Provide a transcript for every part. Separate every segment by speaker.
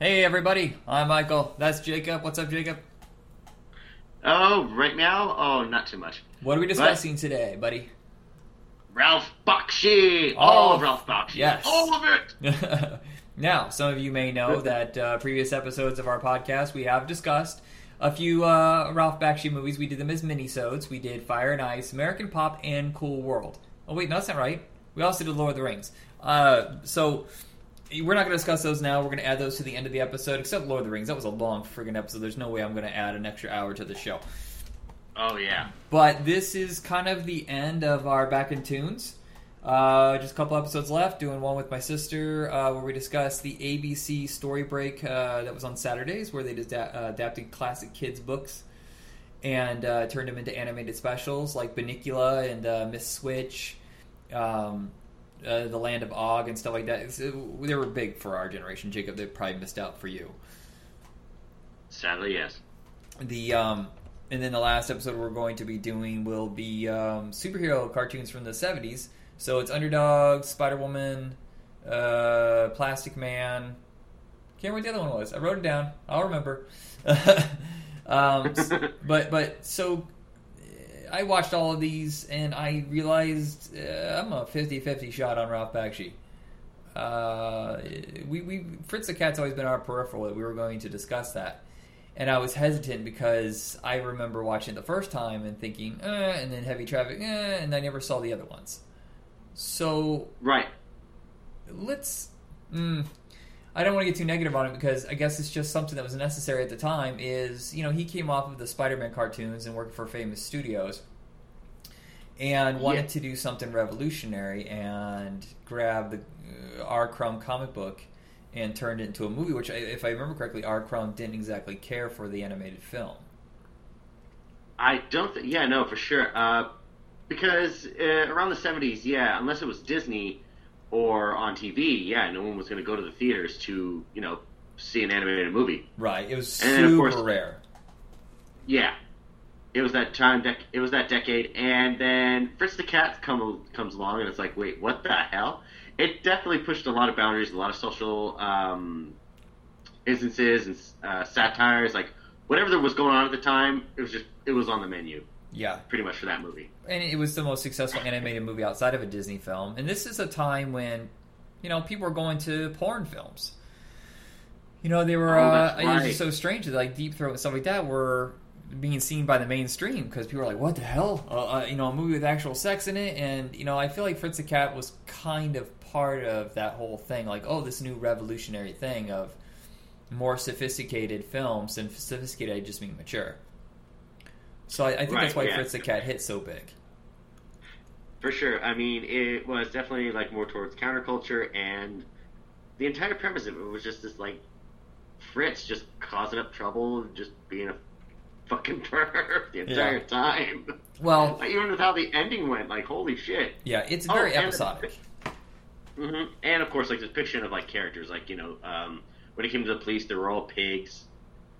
Speaker 1: Hey everybody, I'm Michael. That's Jacob. What's up, Jacob?
Speaker 2: Oh, right now? Oh, not too much.
Speaker 1: What are we discussing today, buddy?
Speaker 2: Ralph Bakshi!
Speaker 1: Oh,
Speaker 2: All of Ralph Bakshi.
Speaker 1: yes.
Speaker 2: All of it!
Speaker 1: now, some of you may know that uh, previous episodes of our podcast we have discussed a few uh, Ralph Bakshi movies. We did them as minisodes. We did Fire and Ice, American Pop, and Cool World. Oh wait, no, that's not right. We also did Lord of the Rings. Uh, so we're not going to discuss those now. We're going to add those to the end of the episode. Except Lord of the Rings, that was a long friggin' episode. There's no way I'm going to add an extra hour to the show.
Speaker 2: Oh, yeah.
Speaker 1: But this is kind of the end of our Back in Tunes. Uh, just a couple episodes left. Doing one with my sister uh, where we discussed the ABC story break uh, that was on Saturdays, where they just da- uh, adapted classic kids' books and uh, turned them into animated specials like Bunnicula and uh, Miss Switch, um, uh, The Land of Og, and stuff like that. So they were big for our generation. Jacob, they probably missed out for you.
Speaker 2: Sadly, yes.
Speaker 1: the um and then the last episode we're going to be doing will be um, superhero cartoons from the 70s so it's underdog spider-woman uh, plastic man can't remember what the other one was i wrote it down i'll remember um, but but so i watched all of these and i realized uh, i'm a 50-50 shot on ralph bakshi uh, we, we Fritz the Cat's always been our peripheral. that We were going to discuss that, and I was hesitant because I remember watching it the first time and thinking, eh, and then Heavy Traffic, eh, and I never saw the other ones. So
Speaker 2: Right.
Speaker 1: let's. Mm, I don't want to get too negative on it because I guess it's just something that was necessary at the time. Is you know he came off of the Spider-Man cartoons and worked for famous studios, and wanted
Speaker 2: Yeah.
Speaker 1: to do something revolutionary and grab the uh, R. Crumb comic book and turned it into a movie. Which, I- if I remember correctly, R. Crumb didn't exactly care for the animated film.
Speaker 2: I don't think. Yeah, no, for sure. Uh, because uh, around the 70s, yeah, unless it was Disney or on TV, yeah, no one was going to go to the theaters to, you know, see an animated movie.
Speaker 1: Right. It was
Speaker 2: And of
Speaker 1: super
Speaker 2: course-
Speaker 1: rare.
Speaker 2: Yeah. It was that time. Dec- it was that decade, and then Fritz the Cat come, comes along, and it's like, wait, what the hell? It definitely pushed a lot of boundaries, a lot of social um, instances and uh, satires, like whatever there was going on at the time. It was just it was on the menu,
Speaker 1: Yeah.
Speaker 2: pretty much for that movie.
Speaker 1: and it was the most successful animated movie outside of a Disney film. And this is a time when, you know, people were going to porn films. You know, they were.
Speaker 2: Oh,
Speaker 1: uh,
Speaker 2: that's
Speaker 1: It was just so strange that like Deep Throat and stuff like that were being seen by the mainstream because people were like, "What the hell?" Uh, uh, you know, a movie with actual sex in it, and you know, I feel like Fritz the Cat was kind of part of that whole thing. Like, oh, this new revolutionary thing of more sophisticated films, and sophisticated I just mean mature. So I, I think that's why
Speaker 2: yeah.
Speaker 1: Fritz the Cat hit so big.
Speaker 2: For sure. I mean, it was definitely like more towards counterculture, and the entire premise of it was just this like Fritz just causing up trouble, just being a fucking perv the entire
Speaker 1: Yeah.
Speaker 2: time.
Speaker 1: Well,
Speaker 2: Like, even with how the ending went, like holy shit.
Speaker 1: Yeah, it's
Speaker 2: Oh,
Speaker 1: very
Speaker 2: and-
Speaker 1: episodic.
Speaker 2: hmm And of course, like the depiction of like characters, like you know, um, when it came to the police, they were all pigs,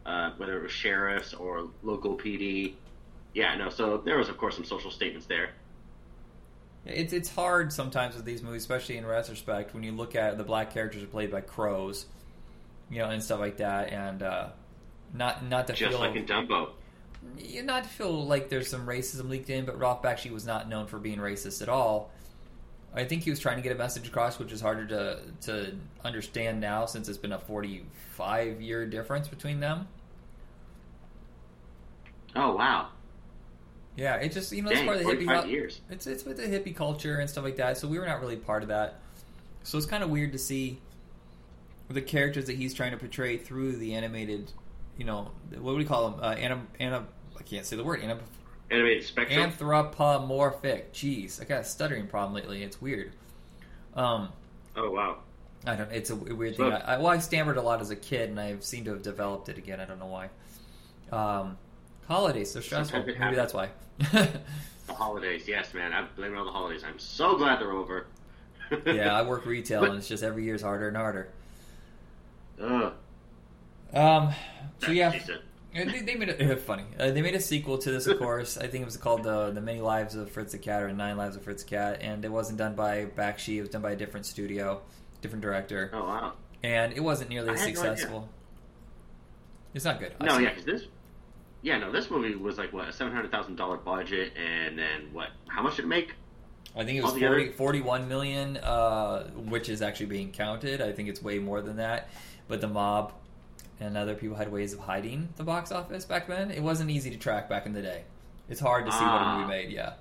Speaker 2: uh, whether it was sheriffs or local PD. Yeah, no. So there was, of course, some social statements there.
Speaker 1: It's it's hard sometimes with these movies, especially in retrospect, when you look at the black characters are played by crows, you know, and stuff like that, and uh, not not to
Speaker 2: Just
Speaker 1: feel
Speaker 2: like in Dumbo.
Speaker 1: not to feel like there's some racism leaked in, but Ralph Bakshi was not known for being racist at all. I think he was trying to get a message across, which is harder to to understand now since it's been a 45 year difference between them.
Speaker 2: Oh wow,
Speaker 1: Yeah, it just you know it's part of the hippie
Speaker 2: years.
Speaker 1: It's it's with the hippie culture and stuff like that. So we were not really part of that. So it's kind of weird to see the characters that he's trying to portray through the animated, you know, what do we call them? Uh, anim, anim, I can't say the word. Anim,
Speaker 2: Animated spectrum.
Speaker 1: anthropomorphic. Jeez, I got a stuttering problem lately. It's weird. Um,
Speaker 2: oh wow.
Speaker 1: I don't. It's a weird thing. I, I, well, I stammered a lot as a kid, and I seem to have developed it again. I don't know why. Um, holidays, they're stressful. Maybe that's why.
Speaker 2: The holidays, yes, man. I blame it on the holidays. I'm so glad they're over.
Speaker 1: yeah, I work retail, and it's just every year's harder and harder.
Speaker 2: Ugh.
Speaker 1: Um, so yeah. And they, they made it funny. Uh, they made a sequel to this, of course. I think it was called the the Many Lives of Fritz the Cat or Nine Lives of Fritz the Cat, and it wasn't done by Bakshi. It was done by a different studio, different director,
Speaker 2: Oh wow.
Speaker 1: and it wasn't nearly
Speaker 2: I
Speaker 1: as
Speaker 2: had no
Speaker 1: successful. it's not good.
Speaker 2: No, yeah, because this. Yeah, no, this movie was like what a seven hundred thousand dollar budget, and then what? How much did it make?
Speaker 1: I think it was 40, 41 million, uh, which is actually being counted. I think it's way more than that. But the mob and other people had ways of hiding the box office back then. It wasn't easy to track back in the day. It's hard to see what a
Speaker 2: Ah.
Speaker 1: movie made. Yeah.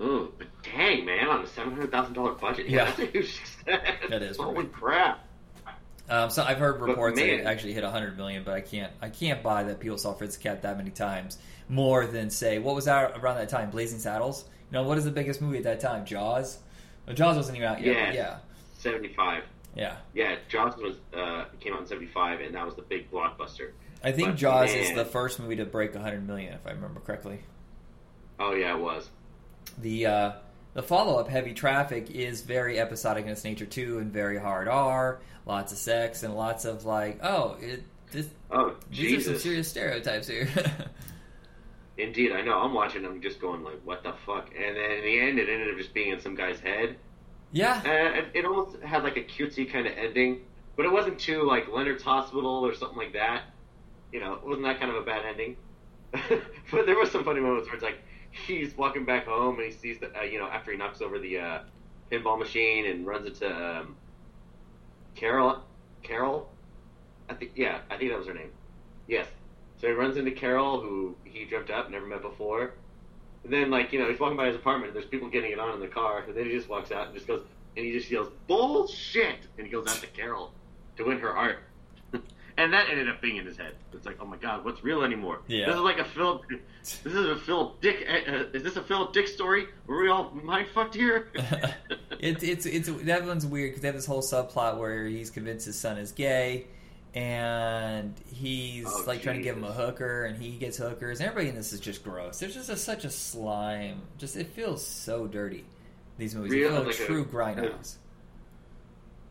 Speaker 2: Ooh, but dang man, on a seven hundred thousand dollar budget, yeah,
Speaker 1: Yeah.
Speaker 2: that's a huge success.
Speaker 1: That is,
Speaker 2: Holy crap!
Speaker 1: Um, so I've heard reports that it actually hit 100 million, but I can't I can't buy that people saw Fritz the Cat that many times. More than say what was out around that time, Blazing Saddles. You know what is the biggest movie at that time? Jaws. Well, Jaws wasn't even out yet.
Speaker 2: Yeah.
Speaker 1: Yeah.
Speaker 2: Seventy five.
Speaker 1: Yeah.
Speaker 2: Yeah, Jaws was uh, came out in seventy five, and that was the big blockbuster.
Speaker 1: I think
Speaker 2: But,
Speaker 1: Jaws is the first movie to break 100 million, if I remember correctly.
Speaker 2: Oh yeah, it was.
Speaker 1: The uh, the follow up, Heavy Traffic, is very episodic in its nature too, and very hard R, lots of sex, and lots of like, oh, it, this,
Speaker 2: Oh
Speaker 1: these are some
Speaker 2: Jesus!
Speaker 1: serious stereotypes here.
Speaker 2: Indeed, I know. I'm watching. I'm just going like, what the fuck? And then in the end, it ended up just being in some guy's head.
Speaker 1: yeah,
Speaker 2: Uh, it, almost had like a cutesy kind of ending, but it wasn't too like Leonard's Hospital or something like that. You know, it wasn't that kind of a bad ending. but there was some funny moments where it's like he's walking back home and he sees the uh, you know after he knocks over the uh, pinball machine and runs into um, Carol. Carol, I think yeah, I think that was her name. Yes. So he runs into Carol, who he dreamt up, never met before. And then, like, you know, he's walking by his apartment, and there's people getting it on in the car, and then he just walks out and just goes, and he just yells, bullshit! And he goes out to Carol to win her heart. And that ended up being in his head. It's like, oh my god, what's real anymore?
Speaker 1: Yeah.
Speaker 2: This is like a Philip, this is a Philip Dick, uh, uh, is this a Philip Dick story? Were we all mind fucked here?
Speaker 1: it, it's it's that one's weird because they have this whole subplot where he's convinced his son is gay, and he's
Speaker 2: Oh,
Speaker 1: like trying to give him a hooker, and he gets hookers, and everybody in this is just gross. There's just a, such a slime. Just it feels so dirty. These movies
Speaker 2: Real,
Speaker 1: it feel
Speaker 2: a-
Speaker 1: true grindhouse.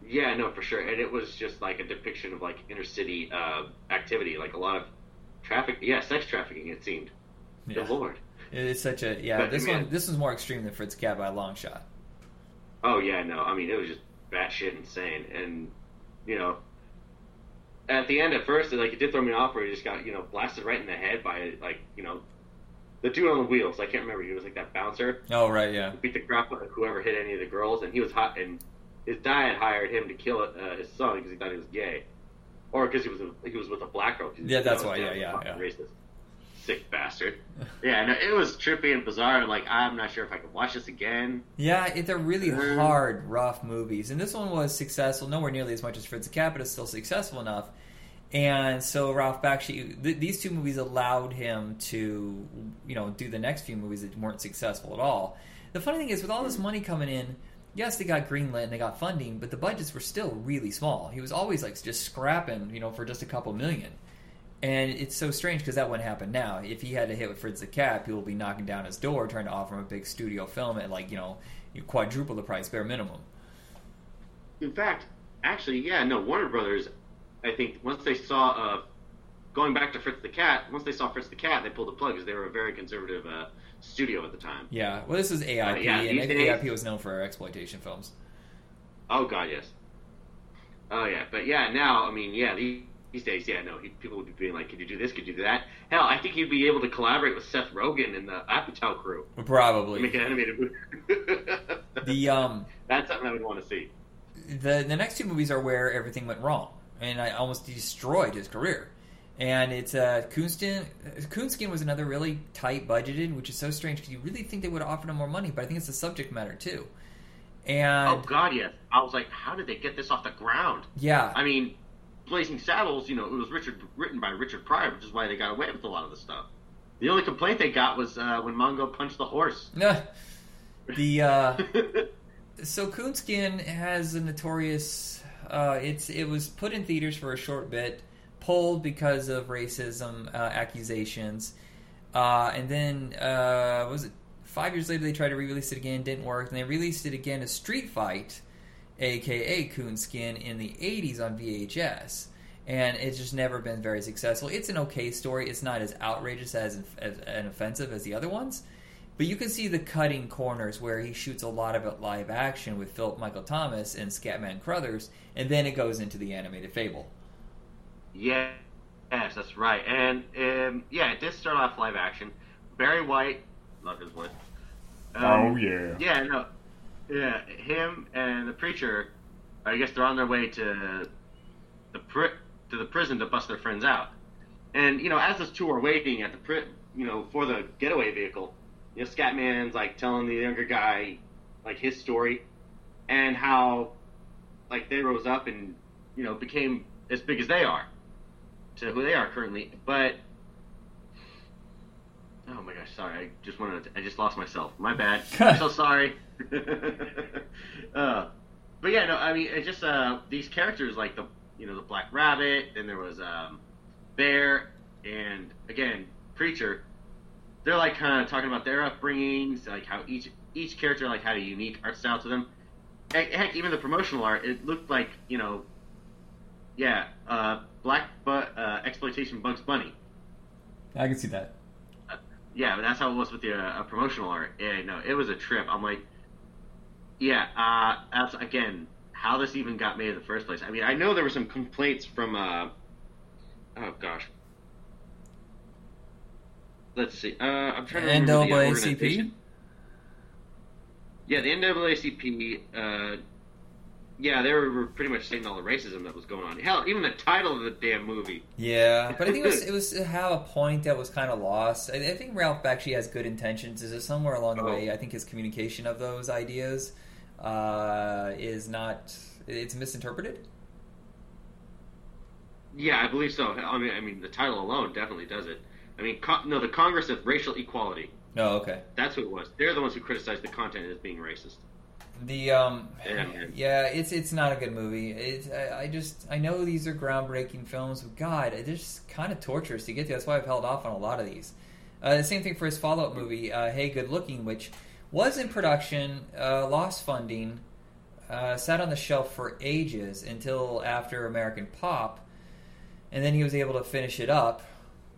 Speaker 2: Yeah, no, for sure. And it was just like a depiction of like inner city uh, activity, like a lot of traffic. Yeah, sex trafficking. It seemed.
Speaker 1: Yeah.
Speaker 2: Good lord.
Speaker 1: It is such a yeah.
Speaker 2: But,
Speaker 1: this
Speaker 2: man-
Speaker 1: one this was more extreme than Fritz Cat by a long shot.
Speaker 2: Oh yeah, no. I mean, it was just batshit insane, and you know, at the end, at first, it, like it did throw me off, where he just got you know blasted right in the head by like you know, the dude on the wheels. I can't remember. He was like that bouncer.
Speaker 1: Oh right, yeah.
Speaker 2: beat the crap out of whoever hit any of the girls, and he was hot. And his dad hired him to kill uh, his son because he thought he was gay, or because he was a, he was with a black girl.
Speaker 1: Yeah, that's why, yeah, yeah, yeah.
Speaker 2: Racist, sick bastard. yeah, no, it was trippy and bizarre. And like, I'm not sure if I could watch this again.
Speaker 1: Yeah, it, they're really
Speaker 2: Mm.
Speaker 1: hard, rough movies, and this one was successful, nowhere nearly as much as Fritz the Cat, but it's still successful enough. And so Ralph Bakshi, th- these two movies allowed him to, you know, do the next few movies that weren't successful at all. The funny thing is, with all this money coming in, yes, they got greenlit and they got funding, but the budgets were still really small. He was always like just scrapping, you know, for just a couple million. And it's so strange because that wouldn't happen now. If he had to hit with Fritz the Cat, people would be knocking down his door trying to offer him a big studio film at like, you know, you quadruple the price, bare minimum.
Speaker 2: In fact, actually, yeah, no, Warner Brothers, I think once they saw, uh, going back to Fritz the Cat, once they saw Fritz the Cat, they pulled the plug because they were a very conservative uh, studio at the time.
Speaker 1: Yeah, well, this is AIP,
Speaker 2: Uh, yeah,
Speaker 1: and
Speaker 2: these
Speaker 1: I think
Speaker 2: days-
Speaker 1: AIP was known for exploitation films.
Speaker 2: Oh God, yes. Oh yeah, but yeah, now I mean, yeah, these, these days, yeah, no, he, people would be being like, "Could you do this? Could you do that?" Hell, I think he'd be able to collaborate with Seth Rogen and the Apatow crew probably make an animated movie.
Speaker 1: The um,
Speaker 2: That's something I would want to see.
Speaker 1: the the next two movies are where everything went wrong, and I almost destroyed his career. And it's uh, Coonskin. Coonskin was another really tight budgeted, which is so strange because you really think they would have offered him more money, but I think it's the subject matter too. And
Speaker 2: oh God, yes. I was like, how did they get this off the ground?
Speaker 1: yeah,
Speaker 2: I mean, Blazing Saddles, you know, it was Richard written by Richard Pryor, which is why they got away with a lot of the stuff. The only complaint they got was uh, when Mongo punched the horse.
Speaker 1: the uh, so Coonskin has a notorious. Uh, it's it was put in theaters for a short bit, pulled because of racism uh, accusations, uh, and then uh, was it five years later they tried to re-release it again, didn't work, and they released it again as Street Fight, aka Coonskin, in the '80s on VHS. and it's just never been very successful. It's an okay story. It's not as outrageous as, as and offensive as the other ones, but you can see the cutting corners where he shoots a lot of it live action with Philip Michael Thomas and Scatman Crothers, and then it goes into the animated Fable.
Speaker 2: Yeah, yes, that's right. And um, yeah, it did start off live action. Barry White, love his voice. Um,
Speaker 3: oh yeah.
Speaker 2: Yeah, no, yeah, him and the preacher. I guess they're on their way to the pri- to the prison to bust their friends out. And you know, as those two are waiting at the pri- you know for the getaway vehicle, you know, Scatman's like telling the younger guy like his story and how like they rose up and you know became as big as they are to who they are currently. But oh my gosh, sorry, I just wanted to, I just lost myself. My bad. I'm so sorry. uh, but yeah, no, I mean it's just uh, these characters like the you know the Black Rabbit, then there was um, Bear, and again Preacher. They're like kind of talking about their upbringings, like how each each character like had a unique art style to them. Heck, heck even the promotional art, it looked like you know, yeah, uh, Black but uh, exploitation Bugs Bunny.
Speaker 1: I can see that.
Speaker 2: Yeah, but that's how it was with the uh, promotional art. Yeah, no, it was a trip. I'm like, yeah, uh, that's again how this even got made in the first place. I mean, I know there were some complaints from, uh, oh gosh, let's see, uh, I'm trying to remember the
Speaker 1: NAACP.
Speaker 2: organization. Yeah, the NAACP. Uh, yeah, they were pretty much saying all the racism that was going on. Hell, even the title of the damn movie.
Speaker 1: Yeah, but I think it was it was to have a point that was kind of lost. I, I think Ralph actually has good intentions. Is it somewhere along the
Speaker 2: Oh.
Speaker 1: way? I think his communication of those ideas uh, is not. It's misinterpreted.
Speaker 2: Yeah, I believe so. I mean, I mean, the title alone definitely does it. I mean, co- no, the Congress of Racial Equality.
Speaker 1: Oh, okay.
Speaker 2: That's who it was. They're the ones who criticized the content as being racist.
Speaker 1: The um,
Speaker 2: Yeah,
Speaker 1: it's it's not a good movie. It's I, I just I know these are groundbreaking films, but God, they're just kind of torturous to get to. That's why I've held off on a lot of these. Uh, the same thing for his follow-up movie, uh, Hey Good Looking, which was in production, uh, lost funding, uh, sat on the shelf for ages until after American Pop, and then he was able to finish it up.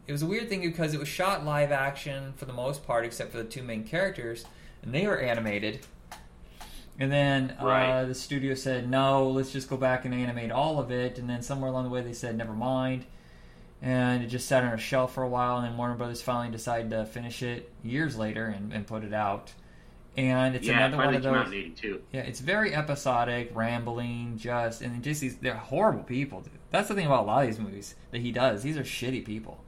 Speaker 1: It was a weird thing because it was shot live action for the most part, except for the two main characters, and they were animated. And then uh, the studio said, no, let's just go back and animate all of it. And then somewhere along the way, they said, never mind. And it just sat on a shelf for a while. And then Warner Brothers finally decided to finish it years later and, and put it out. And it's
Speaker 2: yeah,
Speaker 1: another one of those. Yeah, it's very episodic, rambling, just and just these. They're horrible people, dude. That's the thing about a lot of these movies that he does. These are shitty people.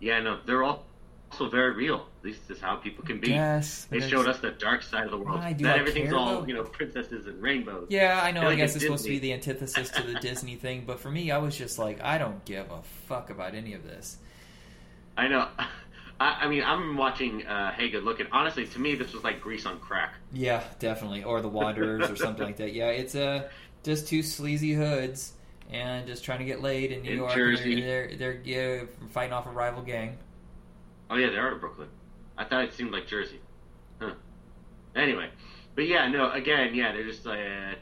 Speaker 2: Yeah, no, they're all also very real. This is how people can be.
Speaker 1: Yes,
Speaker 2: They showed us the dark side of the world.
Speaker 1: Why do
Speaker 2: that
Speaker 1: I
Speaker 2: everything's
Speaker 1: care,
Speaker 2: all
Speaker 1: though?
Speaker 2: you know, princesses and rainbows.
Speaker 1: Yeah, I know. I
Speaker 2: like
Speaker 1: guess
Speaker 2: it's
Speaker 1: it's supposed to be the antithesis to the Disney thing, but for me, I was just like, I don't give a fuck about any of this.
Speaker 2: I know. I, I mean, I'm watching uh, Hey Good Looking. Honestly, to me, this was like Grease on crack.
Speaker 1: Yeah, definitely, or the Wanderers or something like that. Yeah, it's uh, just two sleazy hoods and just trying to get laid in New
Speaker 2: In
Speaker 1: York.
Speaker 2: Jersey.
Speaker 1: They're they're, they're yeah, fighting off a rival gang.
Speaker 2: Oh yeah, they are in Brooklyn. I thought it seemed like Jersey. Huh. Anyway, but yeah, no. Again, yeah, they're just. Uh,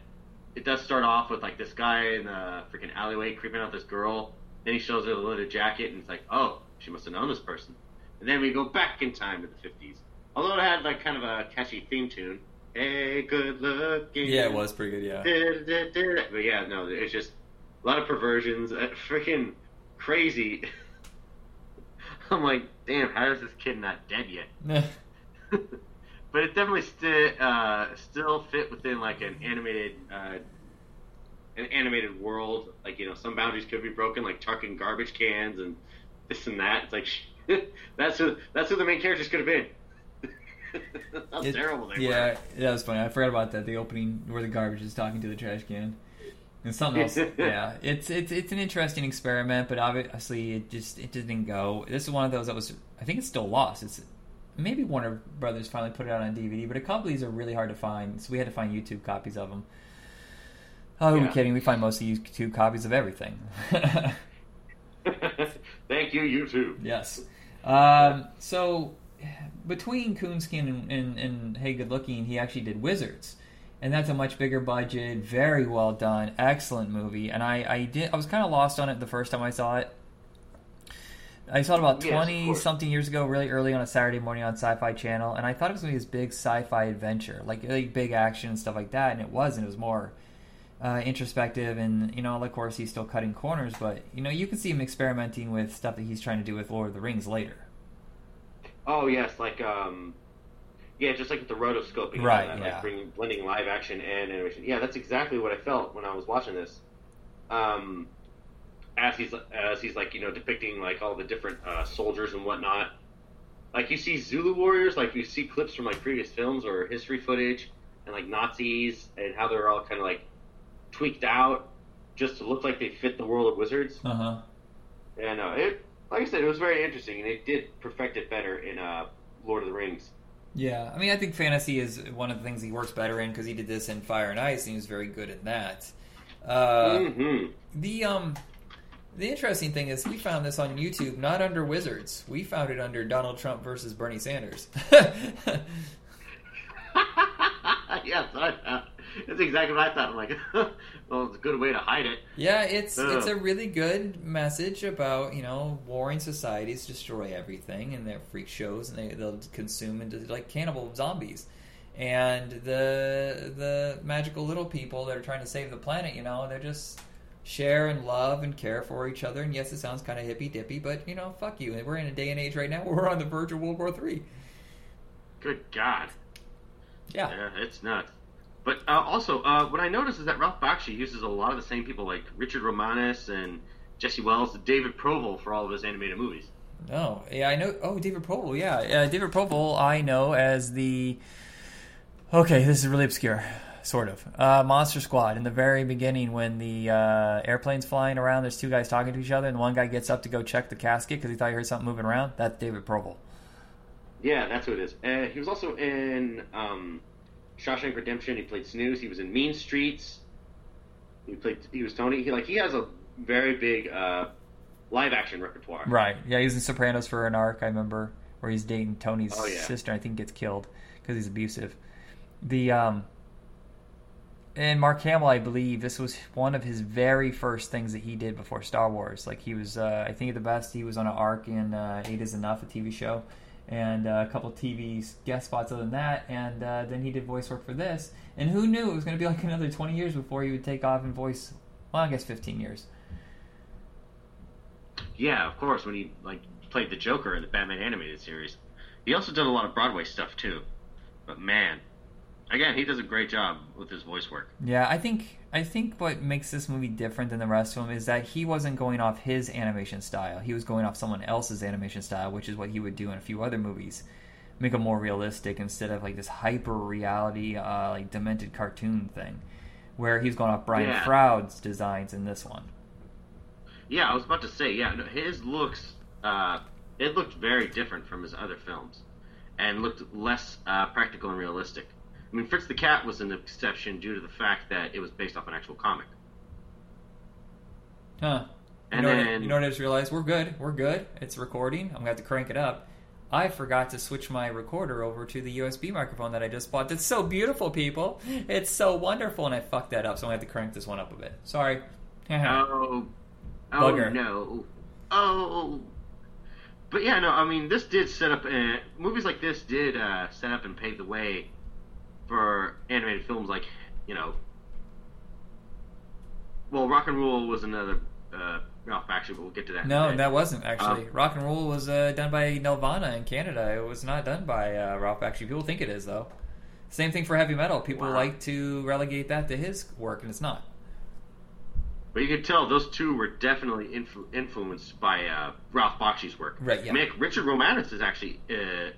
Speaker 2: it does start off with like this guy in the freaking alleyway creeping out this girl. Then he shows her the leather jacket, and it's like, oh, she must have known this person. And then we go back in time to the '50s. Although it had like kind of a catchy theme tune. Hey, good looking.
Speaker 1: Yeah, it was pretty good. Yeah.
Speaker 2: But yeah, no, it's just a lot of perversions. Uh, freaking crazy. I'm like, damn, how is this kid not dead yet? but it definitely still uh, still fit within like an animated uh, an animated world. Like you know, some boundaries could be broken, like tucking garbage cans and this and that. It's like that's who that's who the main characters could have been. How
Speaker 1: It-
Speaker 2: terrible they
Speaker 1: yeah,
Speaker 2: were.
Speaker 1: that was funny. I forgot about that. The opening where the garbage is talking to the trash can. And something else. yeah, it's it's it's an interesting experiment, but obviously it just it didn't go. This is one of those that was. I think it's still lost. It's maybe Warner Brothers finally put it out on DVD, but a couple of these are really hard to find, so we had to find YouTube copies of them. Oh, are we kidding? We find most of YouTube copies of everything.
Speaker 2: Thank you, YouTube.
Speaker 1: Yes. Um, so between Coonskin and, and, and Hey Good Looking, he actually did Wizards. And that's a much bigger budget, very well done, excellent movie. And I, I did, I was kind of lost on it the first time I saw it. I saw it about twenty
Speaker 2: course.
Speaker 1: something years ago, really early on a Saturday morning on Sci-Fi Channel, and I thought it was going to be this big sci-fi adventure, like like big action and stuff like that, and it wasn't. It was more uh, introspective, and you know, of course, he's still cutting corners, but you know, you can see him experimenting with stuff that he's trying to do with Lord of the Rings later.
Speaker 2: Oh yes, like um, yeah, just like with the rotoscoping,
Speaker 1: Right,
Speaker 2: that,
Speaker 1: yeah.
Speaker 2: like bringing blending live action and animation. Yeah, that's exactly what I felt when I was watching this. Um, as he's as he's like you know depicting like all the different uh, soldiers and whatnot. Like you see Zulu warriors, like you see clips from like previous films or history footage, and like Nazis and how they're all kind of like tweaked out just to look like they fit the world of wizards.
Speaker 1: Uh huh.
Speaker 2: And uh, it, like I said, it was very interesting, and it did perfect it better in uh, Lord of the Rings.
Speaker 1: Yeah, I mean, I think fantasy is one of the things he works better in because he did this in Fire and Ice, and he was very good at that. Uh,
Speaker 2: hmm
Speaker 1: The um, the interesting thing is we found this on YouTube, not under Wizards. We found it under Donald Trump versus Bernie Sanders.
Speaker 2: yes, I, uh, that's exactly what I thought. I'm like, well, it's a good way to hide it.
Speaker 1: yeah, it's it's a really good message about you know warring societies destroy everything, and they're freak shows, and they they'll consume into like cannibal zombies. And the the magical little people that are trying to save the planet, you know, they're just share and love and care for each other. And yes, it sounds kind of hippy dippy, but you know, fuck you. We're in a day and age right now where we're on the verge of World War Three.
Speaker 2: Good God,
Speaker 1: Yeah.
Speaker 2: yeah, it's nuts. But uh, also, uh, what I noticed is that Ralph Bakshi uses a lot of the same people, like Richard Romanus and Jesse Welles, and David Proval for all of his animated movies.
Speaker 1: No, yeah, I know. Oh, David Proval, yeah, uh, David Proval, I know as the. Okay, this is really obscure, sort of. Uh, Monster Squad in the very beginning when the uh, airplane's flying around. There's two guys talking to each other, and one guy gets up to go check the casket because he thought he heard something moving around. That's David Proval.
Speaker 2: Yeah, that's who it is. Uh, he was also in um, Shawshank Redemption. He played Snooze. He was in Mean Streets. He played. He was Tony. He like he has a very big uh, live action repertoire.
Speaker 1: Right. Yeah, he was in Sopranos for an arc. I remember where he's dating Tony's
Speaker 2: Oh, yeah.
Speaker 1: sister. I think gets killed because he's abusive. The um, and Mark Hamill, I believe this was one of his very first things that he did before Star Wars. Like he was, uh, I think at the best, he was on an arc in uh, Eight Is Enough, a TV show, and uh, a couple TV guest spots other than that. And uh, then he did voice work for this. And who knew it was going to be like another twenty years before he would take off and voice? Well, I guess fifteen years.
Speaker 2: Yeah, of course. When he like played the Joker in the Batman animated series, he also did a lot of Broadway stuff too. But man, again, he does a great job with his voice work.
Speaker 1: Yeah, I think I think what makes this movie different than the rest of them is that he wasn't going off his animation style. He was going off someone else's animation style, which is what he would do in a few other movies. Make them more realistic instead of like this hyper reality, uh, like demented cartoon thing, where he's going off Brian
Speaker 2: Yeah.
Speaker 1: Froud's designs in this one.
Speaker 2: Yeah, I was about to say, yeah, no, his looks, uh, it looked very different from his other films, and looked less uh, practical and realistic. I mean, Fritz the Cat was an exception due to the fact that it was based off an actual comic.
Speaker 1: Huh. You
Speaker 2: And
Speaker 1: know, what, I-
Speaker 2: then-
Speaker 1: you know what I just realized? We're good. We're good. It's recording. I'm going to have to crank it up. I forgot to switch my recorder over to the USB microphone that I just bought. That's so beautiful, people. It's so wonderful, and I fucked that up, so I'm going to have to crank this one up a bit. Sorry.
Speaker 2: Oh, oh
Speaker 1: Bugger.
Speaker 2: no, oh. But yeah, no, I mean, this did set up. Uh, movies like this did uh, set up and pave the way for animated films like, you know, well, Rock and Rule was another uh, Ralph Bakshi, but we'll get to that.
Speaker 1: no, that wasn't actually.
Speaker 2: Um,
Speaker 1: Rock and Rule was uh, done by Nelvana in Canada. It was not done by uh, Ralph Bakshi. People think it is, though. Same thing for heavy metal. People
Speaker 2: Wow.
Speaker 1: like to relegate that to his work, and it's not.
Speaker 2: But you can tell those two were definitely influ- influenced by uh, Ralph Bakshi's work.
Speaker 1: Right, yeah.
Speaker 2: Mick, Richard Romanus is actually, uh,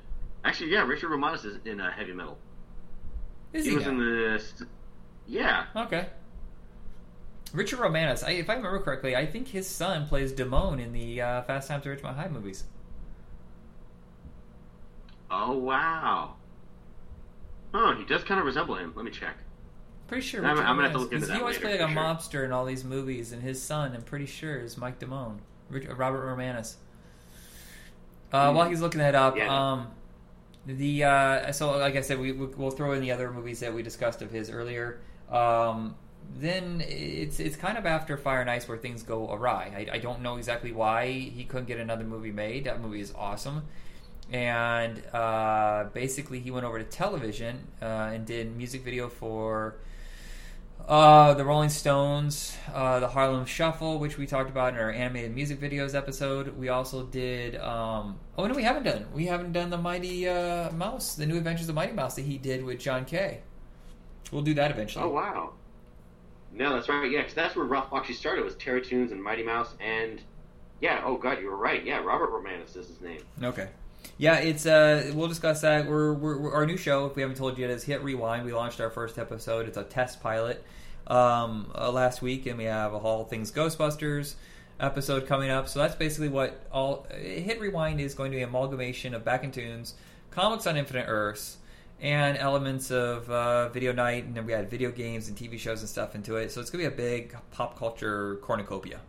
Speaker 2: actually, yeah, Richard Romanus is in uh, heavy metal.
Speaker 1: Is
Speaker 2: he
Speaker 1: he,
Speaker 2: was
Speaker 1: now?
Speaker 2: in the, yeah,
Speaker 1: Okay. Richard Romanus, I, if I remember correctly, I think his son plays Damone in the uh, Fast Times at Ridgemont High movies.
Speaker 2: Oh wow. Oh, he does kind of resemble him. Let me check.
Speaker 1: Pretty sure
Speaker 2: I'm-
Speaker 1: Richard
Speaker 2: I'm gonna have to look into that
Speaker 1: he always played like a
Speaker 2: sure.
Speaker 1: mobster in all these movies, and his son, I'm pretty sure, is Mike Damone, Rich, Robert Romanus. Uh,
Speaker 2: Hmm.
Speaker 1: While he's looking that up,
Speaker 2: Yeah.
Speaker 1: um, the uh, so like I said, we we'll throw in the other movies that we discussed of his earlier. Um, then it's it's kind of after Fire and Ice where things go awry. I, I don't know exactly why he couldn't get another movie made. That movie is awesome, and uh, basically he went over to television uh, and did music video for uh, the Rolling Stones, uh, the Harlem Shuffle, which we talked about in our animated music videos episode. We also did. Um, oh no, we haven't done. We haven't done the Mighty uh, Mouse, the New Adventures of Mighty Mouse that he did with John Kay. We'll do that eventually.
Speaker 2: Oh wow. No, that's right. Yeah, because that's where Ralph actually started was Terrytoons and Mighty Mouse, and yeah. Oh God, you were right. Yeah, Robert Romanus is his name.
Speaker 1: Okay. Yeah, it's uh, we'll discuss that. We're, we're, we're, our new show. If we haven't told you yet, is Hit Rewind. We launched our first episode. It's a test pilot um, uh, last week, and we have a whole Things Ghostbusters episode coming up. So that's basically what all Hit Rewind is going to be an amalgamation of Back in Tunes, comics on Infinite Earths, and elements of uh, video night, and then we had video games and TV shows and stuff into it. So it's going to be a big pop culture cornucopia.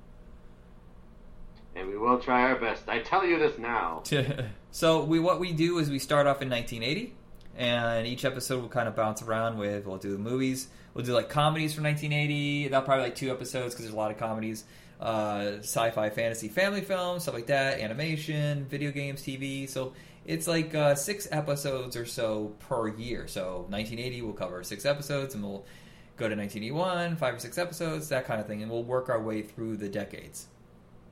Speaker 2: And we will try our best. I tell you this now.
Speaker 1: so we what we do is we start off in 1980, and each episode will kind of bounce around with we'll do the movies, we'll do like comedies from 1980. That'll probably like two episodes because there's a lot of comedies, uh, sci-fi, fantasy, family films, stuff like that, animation, video games, TV. So it's like uh, six episodes or so per year. So 1980 we'll cover six episodes, and we'll go to 1981, five or six episodes, that kind of thing, and we'll work our way through the decades.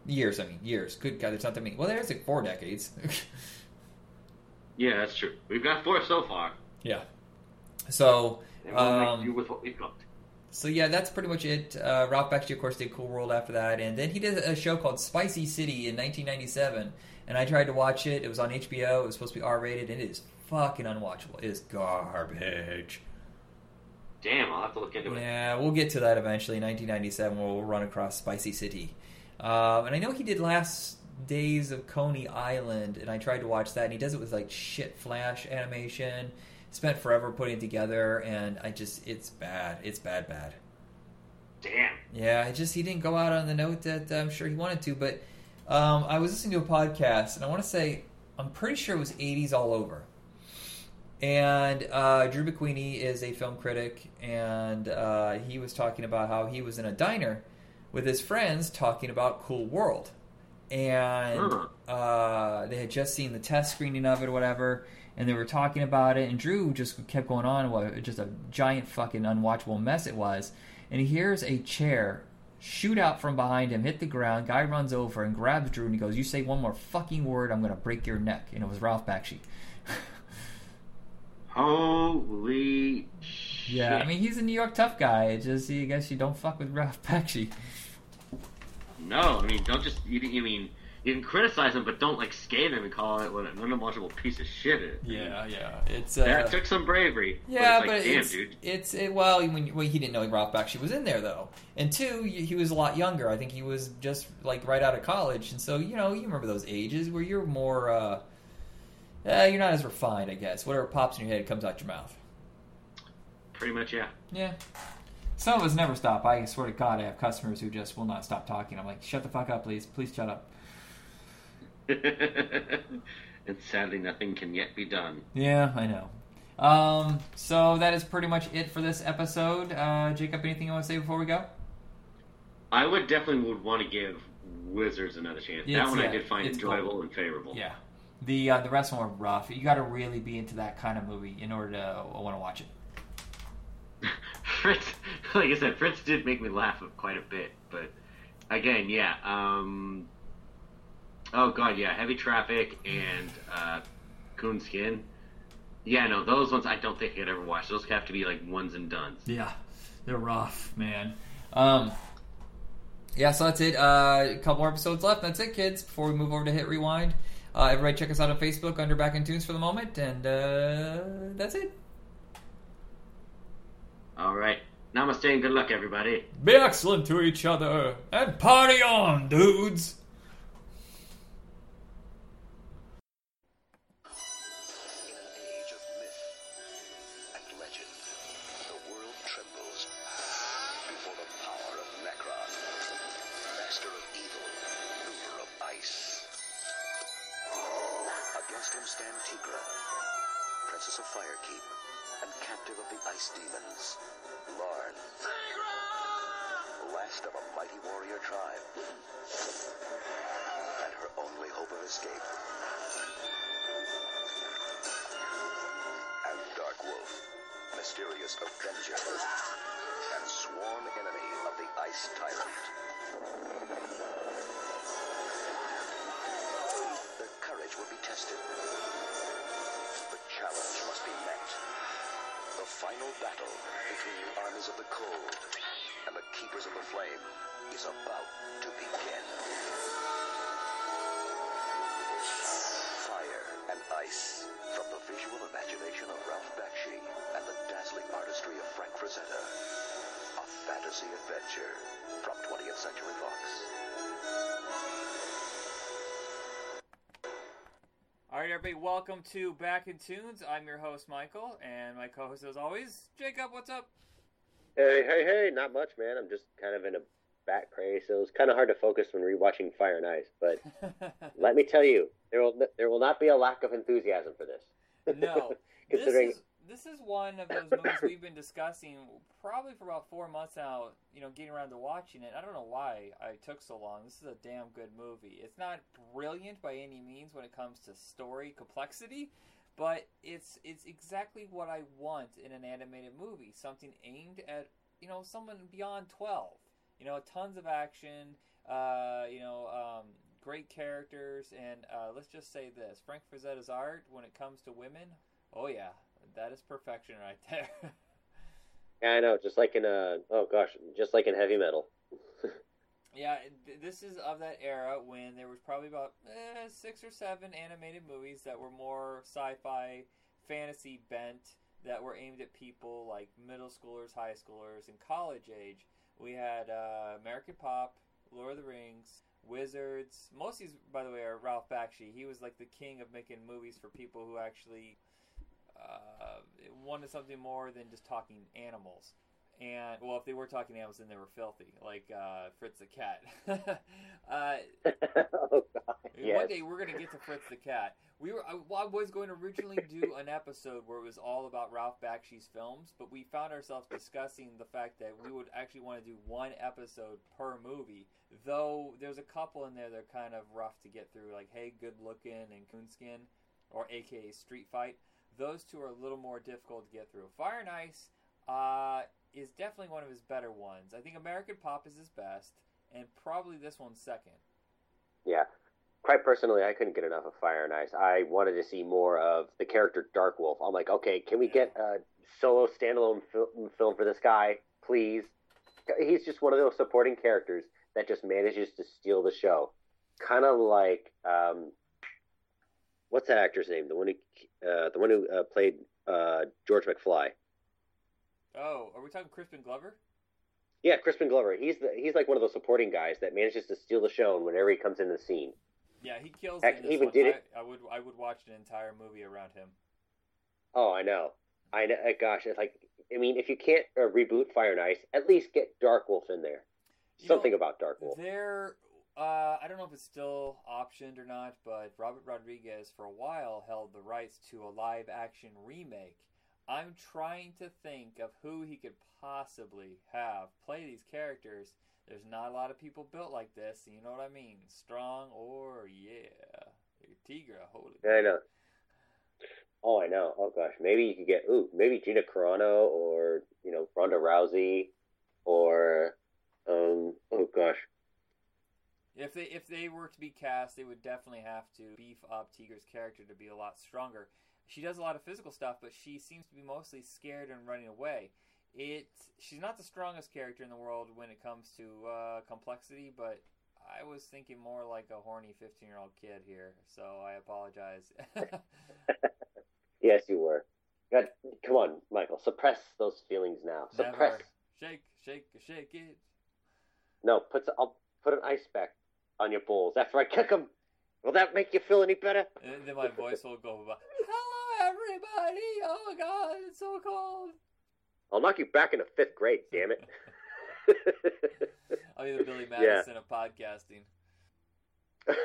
Speaker 1: Years, I mean, years. Good God, there's not that many. Well, there's like four decades.
Speaker 2: yeah, that's true. We've got four so far.
Speaker 1: Yeah. So,
Speaker 2: um, do with what we've got.
Speaker 1: So yeah, that's pretty much it. Uh, Ralph Bakshi, of course, did Cool World after that, and then he did a show called Spicy City in 1997. And I tried to watch it. It was on HBO. It was supposed to be R-rated, and it is fucking unwatchable. It is garbage.
Speaker 2: Damn, I'll have to look into
Speaker 1: it. Yeah, we'll get to that eventually. 1997, we'll run across Spicy City. Um, and I know he did Last Days of Coney Island, and I tried to watch that, and he does it with like shit flash animation. Spent forever putting it together, and I just it's bad. It's bad, bad.
Speaker 2: Damn.
Speaker 1: Yeah, I just he didn't go out on the note that I'm sure he wanted to. But um, I was listening to a podcast, and I want to say I'm pretty sure it was 80s all over. And uh, Drew McWeeny is a film critic, and uh, he was talking about how he was in a diner with his friends talking about Cool World, and uh, they had just seen the test screening of it or whatever, and they were talking about it, and Drew just kept going on what just a giant fucking unwatchable mess it was, and he hears a chair shoot out from behind him, hit the ground. Guy runs over and grabs Drew, and he goes, "You say one more fucking word, I'm gonna break your neck." And it was Ralph Bakshi.
Speaker 2: Holy shit!
Speaker 1: Yeah, I mean he's a New York tough guy. It's just I guess you don't fuck with Ralph Bakshi.
Speaker 2: No, I mean, don't just you. You mean you can criticize him, but don't like skate him and call it what an unwatchable piece of shit is.
Speaker 1: Yeah, yeah, it's uh,
Speaker 2: that took some bravery.
Speaker 1: Yeah,
Speaker 2: but,
Speaker 1: it's, like,
Speaker 2: but damn,
Speaker 1: it's,
Speaker 2: dude.
Speaker 1: it's it, well, when well, he didn't know Ralph Bakshi was in there though, and two, he was a lot younger. I think he was just like right out of college, and so you know, you remember those ages where you're more, uh, uh you're not as refined, I guess. Whatever pops in your head comes out your mouth.
Speaker 2: Pretty much, yeah.
Speaker 1: Yeah. Some of us never stop. I swear to God, I have customers who just will not stop talking. I'm like, shut the fuck up, please. Please shut up.
Speaker 2: and sadly, nothing can yet be done.
Speaker 1: Yeah, I know. Um, so that is pretty much it for this episode. Uh, Jacob, anything you want to say before we go?
Speaker 2: I would definitely would want to give Wizards another chance.
Speaker 1: It's,
Speaker 2: that one
Speaker 1: yeah,
Speaker 2: I did find enjoyable
Speaker 1: cool.
Speaker 2: and favorable.
Speaker 1: Yeah. The uh, the rest them were rough. You got to really be into that kind of movie in order to want to watch it.
Speaker 2: Fritz, like I said, Fritz did make me laugh quite a bit, but again, yeah. Um, oh god, yeah, heavy traffic and uh, Coonskin. Yeah, no, those ones I don't think I could ever watch. Those have to be like ones and duns.
Speaker 1: Yeah, they're rough, man. Um, yeah, so that's it. Uh, a couple more episodes left. That's it, kids. Before we move over to hit rewind, uh, everybody check us out on Facebook under Back in Tunes for the moment, and uh, that's it.
Speaker 2: All right. Namaste and good luck, everybody.
Speaker 1: Be excellent to each other and party on, dudes.
Speaker 3: Mysterious avenger, and sworn enemy of the Ice Tyrant. Their courage will be tested. The challenge must be met. The final battle between the armies of the cold and the keepers of the flame is about to begin. Fire and ice from the visual imagination of Ralph Bakshi dazzling artistry of Frank Frazetta. A fantasy adventure from 20th Century Fox.
Speaker 1: All right, everybody, welcome to Back in Tunes. I'm your host, Michael, and my co host, as always, Jacob. What's up?
Speaker 4: Hey, hey, hey! Not much, man. I'm just kind of in a back craze, so it's kind of hard to focus when rewatching Fire and Ice. But let me tell you, there will there will not be a lack of enthusiasm for this.
Speaker 1: no. This
Speaker 4: Considering
Speaker 1: is, this is one of those movies we've been discussing probably for about four months now, you know, getting around to watching it. I don't know why I took so long. This is a damn good movie. It's not brilliant by any means when it comes to story complexity, but it's it's exactly what I want in an animated movie. Something aimed at, you know, someone beyond 12. You know, tons of action, uh, you know, um, great characters, and uh, let's just say this Frank Frazetta's art, when it comes to women, oh yeah, that is perfection right there.
Speaker 4: yeah, I know, just like in uh oh gosh, just like in heavy metal.
Speaker 1: yeah, this is of that era when there was probably about eh, six or seven animated movies that were more sci-fi, fantasy bent that were aimed at people like middle schoolers, high schoolers, and college age. We had uh, American Pop, Lord of the Rings, Wizards. Most of these, by the way, are Ralph Bakshi. He was like the king of making movies for people who actually uh, wanted something more than just talking animals. And well, if they were talking animals, then they were filthy, like uh, Fritz the cat. uh,
Speaker 4: oh god, yes.
Speaker 1: One day we're gonna get to Fritz the cat. We were I, I was going to originally do an episode where it was all about Ralph Bakshi's films, but we found ourselves discussing the fact that we would actually want to do one episode per movie. Though there's a couple in there that are kind of rough to get through, like Hey Good Looking and Coonskin, or AKA Street Fight. Those two are a little more difficult to get through. Fire and Ice uh, is definitely one of his better ones. I think American Pop is his best, and probably this one's second.
Speaker 4: Yeah. Quite personally, I couldn't get enough of Fire and Ice. I wanted to see more of the character Dark Wolf. I'm like, okay, can we get a solo standalone fil- film for this guy, please? He's just one of those supporting characters that just manages to steal the show. Kind of like, um, what's that actor's name? The one who, uh, the one who uh, played uh, George McFly.
Speaker 1: Oh, are we talking Crispin Glover?
Speaker 4: Yeah, Crispin Glover. He's the, he's like one of those supporting guys that manages to steal the show whenever he comes into the scene.
Speaker 1: Yeah, he kills
Speaker 4: Heck, he even
Speaker 1: one.
Speaker 4: did it-
Speaker 1: I, I would I would watch an entire movie around him.
Speaker 4: Oh, I know. I know. uh, Gosh, it's like I mean, if you can't uh, reboot Fire and Ice, at least get Dark Wolf in there.
Speaker 1: You
Speaker 4: Something
Speaker 1: know,
Speaker 4: about Dark Wolf.
Speaker 1: There, uh, I don't know if it's still optioned or not, but Robert Rodriguez for a while held the rights to a live action remake. I'm trying to think of who he could possibly have play these characters. There's not a lot of people built like this, you know what I mean? Strong or yeah, Teegra, holy.
Speaker 4: I know. Oh, I know. Oh gosh, maybe you could get ooh, maybe Gina Carano or you know Ronda Rousey, or um, oh gosh,
Speaker 1: If they if they were to be cast, they would definitely have to beef up Tiger's character to be a lot stronger. She does a lot of physical stuff, but she seems to be mostly scared and running away. It she's not the strongest character in the world when it comes to uh, complexity, but I was thinking more like a horny fifteen year old kid here, so I apologize.
Speaker 4: yes, you were. God, come on, Michael, suppress those feelings now. Suppress.
Speaker 1: Never. Shake, shake, shake it.
Speaker 4: No, put I'll put an ice pack on your balls after I kick them. Will that make you feel any better?
Speaker 1: And then my voice will go about, "Hello, everybody! Oh my God, it's so cold."
Speaker 4: I'll knock you back into fifth grade. Damn it.
Speaker 1: I'll be the Billy Madison of podcasting.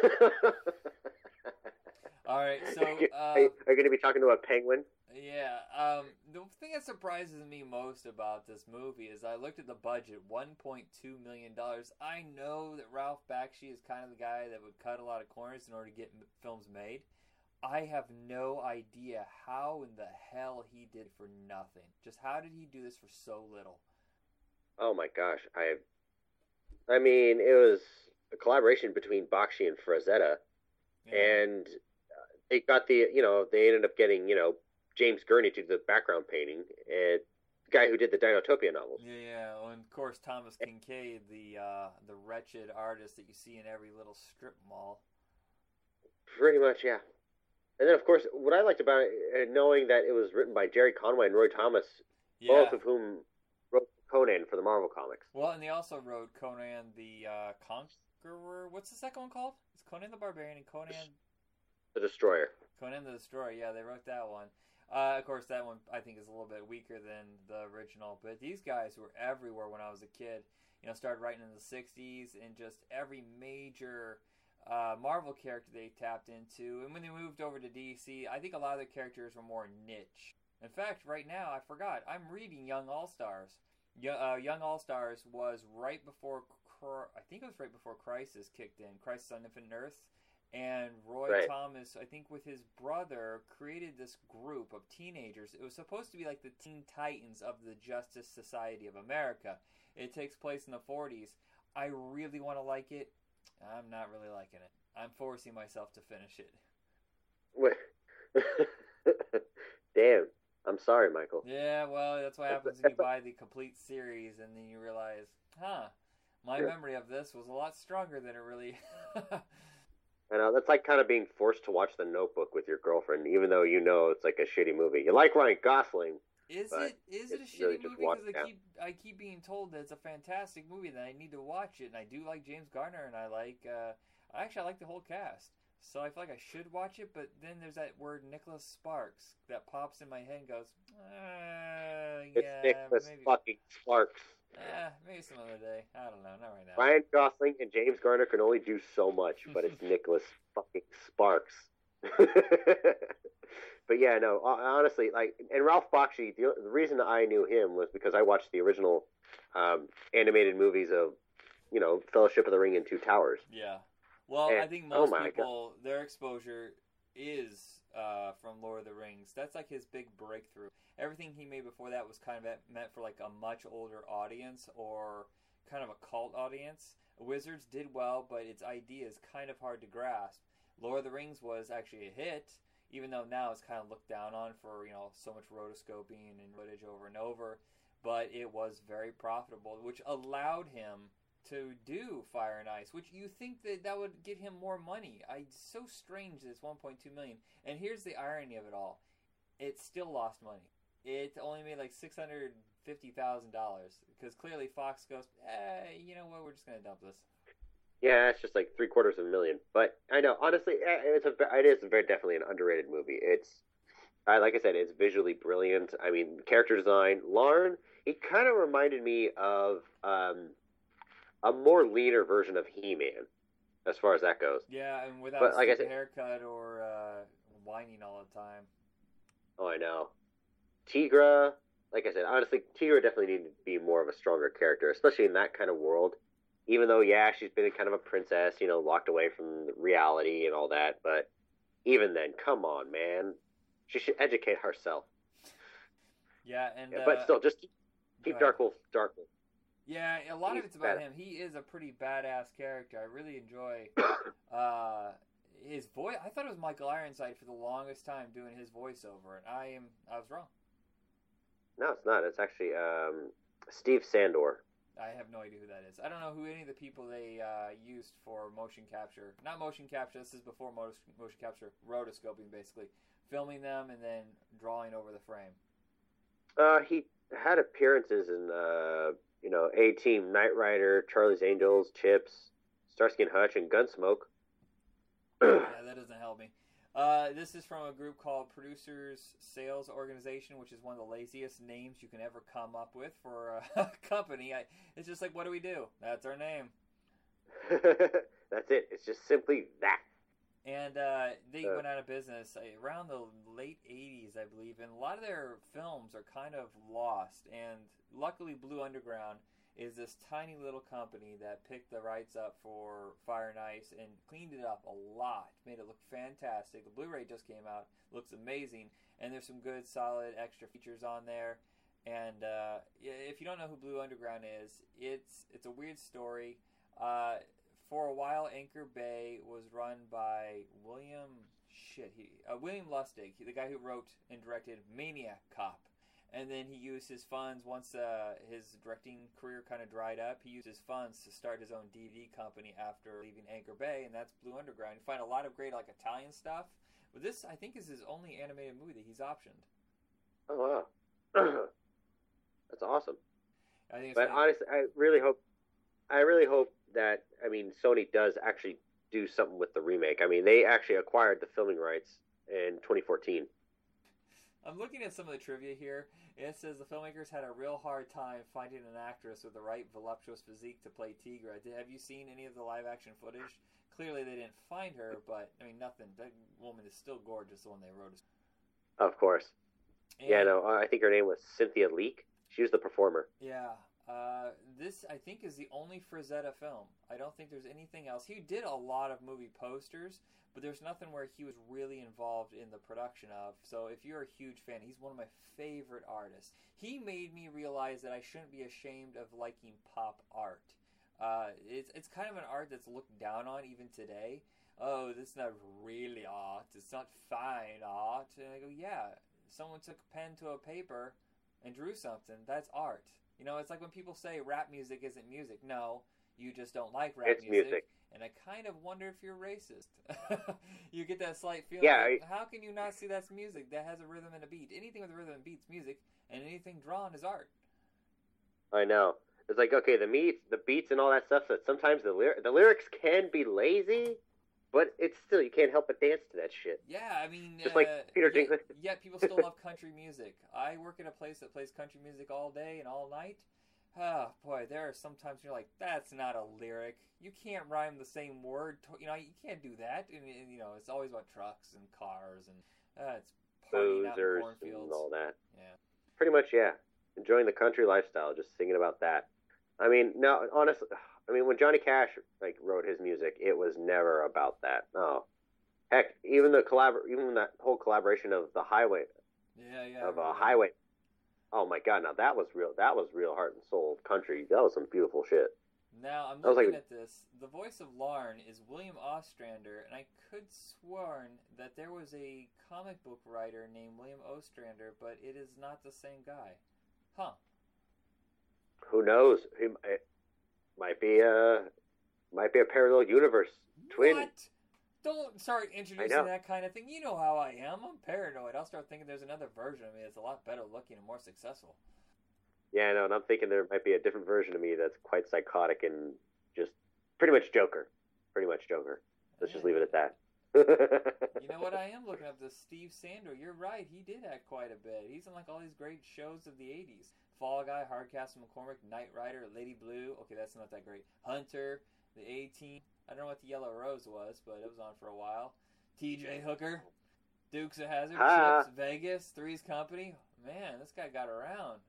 Speaker 1: All right, so uh,
Speaker 4: are you, are you going to be talking to a penguin?
Speaker 1: Yeah, um, the thing that surprises me most about this movie is I looked at the budget, one point two million dollars. I know that Ralph Bakshi is kind of the guy that would cut a lot of corners in order to get films made. I have no idea how in the hell he did for nothing. Just how did he do this for so little?
Speaker 4: Oh my gosh, I, I mean, it was a collaboration between Bakshi and Frazetta,
Speaker 1: Yeah.
Speaker 4: and uh, they got the, you know, they ended up getting, you know, James Gurney to the background painting, and the guy who did the Dinotopia novels.
Speaker 1: Yeah, yeah, and of course Thomas Kinkade, the uh, the wretched artist that you see in every little strip mall.
Speaker 4: Pretty much, yeah. And then, of course, what I liked about it, uh, knowing that it was written by Gerry Conway and Roy Thomas,
Speaker 1: Yeah.
Speaker 4: both of whom wrote Conan for the Marvel Comics.
Speaker 1: Well, and they also wrote Conan the uh, Conqueror. What's the second one called? It's Conan the Barbarian and Conan
Speaker 4: The Destroyer.
Speaker 1: Conan the Destroyer. Yeah, they wrote that one. Uh, of course, that one I think is a little bit weaker than the original. But these guys were everywhere when I was a kid. You know, started writing in the '60s, and just every major uh, Marvel character they tapped into. And when they moved over to DC, I think a lot of the characters were more niche. In fact, right now I forgot. I'm reading Young All Stars. Uh, Young All Stars was right before. I think it was right before Crisis kicked in. Crisis on Infinite Earths and Roy
Speaker 4: Right.
Speaker 1: Thomas, I think with his brother, created this group of teenagers. It was supposed to be like the Teen Titans of the Justice Society of America. It takes place in the 40s. I really want to like it. I'm not really liking it. I'm forcing myself to finish it.
Speaker 4: Wait. Damn. I'm sorry, Michael.
Speaker 1: Yeah, well, that's what happens when you buy the complete series and then you realize, huh, my
Speaker 4: Yeah.
Speaker 1: memory of this was a lot stronger than it really.
Speaker 4: I know that's like kind of being forced to watch The Notebook with your girlfriend, even though you know it's like a shitty movie. You like Ryan Gosling,
Speaker 1: Is it is it a shitty
Speaker 4: really
Speaker 1: movie? Because I
Speaker 4: down.
Speaker 1: keep I keep being told that it's a fantastic movie that I need to watch it, and I do like James Garner, and I like uh, actually I like the whole cast, so I feel like I should watch it. But then there's that word Nicholas Sparks that pops in my head and goes, uh,
Speaker 4: it's
Speaker 1: yeah,
Speaker 4: Nicholas
Speaker 1: maybe,
Speaker 4: fucking Sparks.
Speaker 1: Eh, maybe some other day. I don't know, not right now.
Speaker 4: Ryan Gosling and James Garner can only do so much, but it's Nicholas fucking Sparks. but yeah, no, honestly, like, and Ralph Bakshi, the, the reason I knew him was because I watched the original um, animated movies of, you know, Fellowship of the Ring and Two Towers.
Speaker 1: Yeah. Well,
Speaker 4: And-
Speaker 1: I think
Speaker 4: oh
Speaker 1: most
Speaker 4: my
Speaker 1: people their exposure is uh, from Lord of the Rings. That's like his big breakthrough. Everything he made before that was kind of meant for like a much older audience or kind of a cult audience. Wizards did well, but its idea is kind of hard to grasp. Lord of the Rings was actually a hit, even though now it's kind of looked down on for you know so much rotoscoping and footage over and over. But it was very profitable, which allowed him to do Fire and Ice, which you think that that would get him more money. I so strange that it's 1.2 million. And here's the irony of it all: it still lost money. It only made like six hundred fifty thousand dollars because clearly Fox goes, eh, you know what? We're just gonna dump this.
Speaker 4: Yeah, it's just like three quarters of a million. But I know, honestly, eh, it's a it is very definitely an underrated movie. It's, I like I said, it's visually brilliant. I mean, character design. Larn, he kind of reminded me of um, a more leaner version of He-Man, as far as that goes.
Speaker 1: Yeah, and without
Speaker 4: But
Speaker 1: a
Speaker 4: like I said-
Speaker 1: haircut or uh, whining all the time.
Speaker 4: Oh, I know. Teegra, like I said, honestly, Teegra definitely needed to be more of a stronger character, especially in that kind of world. Even though, yeah, she's been kind of a princess, you know, locked away from reality and all that. But even then, come on, man. She should educate herself.
Speaker 1: Yeah, and
Speaker 4: Yeah,
Speaker 1: uh,
Speaker 4: but still, just keep, keep
Speaker 1: ahead.
Speaker 4: Darkwolf Darkwolf.
Speaker 1: Yeah, a lot of it's about
Speaker 4: bad-
Speaker 1: him. He is a pretty badass character. I really enjoy uh, his voice. I thought it was Michael Ironside for the longest time doing his voiceover, and I am I was wrong.
Speaker 4: No, it's not. It's actually um, Steve Sandor.
Speaker 1: I have no idea who that is. I don't know who any of the people they uh, used for motion capture. Not motion capture. This is before motion, motion capture. Rotoscoping, basically, filming them and then drawing over the frame.
Speaker 4: Uh, he had appearances in, uh, you know, A Team, Knight Rider, Charlie's Angels, Chips, Starsky and Hutch, and Gunsmoke.
Speaker 1: yeah, that doesn't help me. Uh, this is from a group called Producers Sales Organization, which is one of the laziest names you can ever come up with for a company. I, it's just like, what do we do? That's our name.
Speaker 4: That's it. It's just simply that.
Speaker 1: And uh, they
Speaker 4: Uh.
Speaker 1: went out of business uh, around the late '80s, I believe. And a lot of their films are kind of lost. And luckily, Blue Underground is this tiny little company that picked the rights up for Fire and Ice and cleaned it up a lot, made it look fantastic. The Blu-ray just came out, looks amazing, and there's some good, solid extra features on there. And uh, if you don't know who Blue Underground is, it's it's a weird story. Uh, for a while, Anchor Bay was run by William shit he uh, William Lustig, the guy who wrote and directed Maniac Cop. And then he used his funds once uh, his directing career kind of dried up. He used his funds to start his own DVD company after leaving Anchor Bay, and that's Blue Underground. You find a lot of great like Italian stuff, but this I think is his only animated movie that he's optioned.
Speaker 4: Oh wow, that's awesome.
Speaker 1: I think it's
Speaker 4: But
Speaker 1: gonna-
Speaker 4: honestly, I really hope, I really hope that I mean Sony does actually do something with the remake. I mean, they actually acquired the filming rights in 2014.
Speaker 1: I'm looking at some of the trivia here, and it says the filmmakers had a real hard time finding an actress with the right voluptuous physique to play Teegra. Have you seen any of the live action footage? Clearly, they didn't find her, but I mean, nothing. That woman is still gorgeous. The one they wrote.
Speaker 4: Of course.
Speaker 1: And,
Speaker 4: Yeah, no, I think her name was Cynthia Leake. She was the performer.
Speaker 1: Yeah. Uh, this I think is the only Frazetta film. I don't think there's anything else. He did a lot of movie posters, but there's nothing where he was really involved in the production of. So if you're a huge fan, he's one of my favorite artists. He made me realize that I shouldn't be ashamed of liking pop art. Uh, it's it's kind of an art that's looked down on even today. Oh, this is not really art. It's not fine art. And I go, yeah. Someone took a pen to a paper and drew something. That's art. You know, it's like when people say rap music isn't music. No, you just don't like rap
Speaker 4: It's music.
Speaker 1: And I kind of wonder if you're racist. you get that slight feeling.
Speaker 4: Yeah,
Speaker 1: like,
Speaker 4: I-
Speaker 1: how can you not see that's music? That has a rhythm and a beat. Anything with a rhythm and beat's music, and anything drawn is art.
Speaker 4: I know. It's like okay, the meats, the beats, and all that stuff. That sometimes the lyr- the lyrics can be lazy, but it's still you can't help but dance to that shit.
Speaker 1: Yeah, I mean,
Speaker 4: Just
Speaker 1: uh,
Speaker 4: like Peter
Speaker 1: yet,
Speaker 4: Dinklage.
Speaker 1: yet people still love country music. I work in a place that plays country music all day and all night. Ah, boy, there are sometimes you're like, that's not a lyric. You can't rhyme the same word. To- you know, you can't do that. And, and, you know, it's always about trucks and cars and uh, it's partying out in
Speaker 4: and all that.
Speaker 1: Yeah.
Speaker 4: Pretty much, yeah. Enjoying the country lifestyle, just thinking about that. I mean, no, honestly, I mean, when Johnny Cash like wrote his music, it was never about that. No, heck, even the collabor, even that whole collaboration of the highway
Speaker 1: Yeah, yeah.
Speaker 4: Of a
Speaker 1: remember
Speaker 4: highway. Oh my god, now that was real. That was real heart and soul country. That was some beautiful shit.
Speaker 1: Now I'm looking
Speaker 4: like-
Speaker 1: at this. The voice of Larn is William Ostrander, and I could sworn that there was a comic book writer named William Ostrander, but it is not the same guy. Huh?
Speaker 4: Who knows? He it might be a might be a parallel universe twin.
Speaker 1: What? Don't start introducing that kind of thing. You know how I am. I'm paranoid. I'll start thinking there's another version of me that's a lot better looking and more successful.
Speaker 4: Yeah, no, and I'm thinking there might be a different version of me that's quite psychotic and just pretty much Joker. Pretty much Joker. Let's just leave it at that.
Speaker 1: You know what? I am looking up this Steve Sandor. You're right. He did act quite a bit. He's in like all these great shows of the '80s: Fall Guy, Hardcastle McCormick, Knight Rider, Lady Blue. Okay, that's not that great. Hunter, The A Team. I don't know what the Yellow Rose was, but it was on for a while. T.J. Hooker, Dukes of
Speaker 4: Hazzard.
Speaker 1: Chips, Vegas, Three's Company. Man, this guy got around.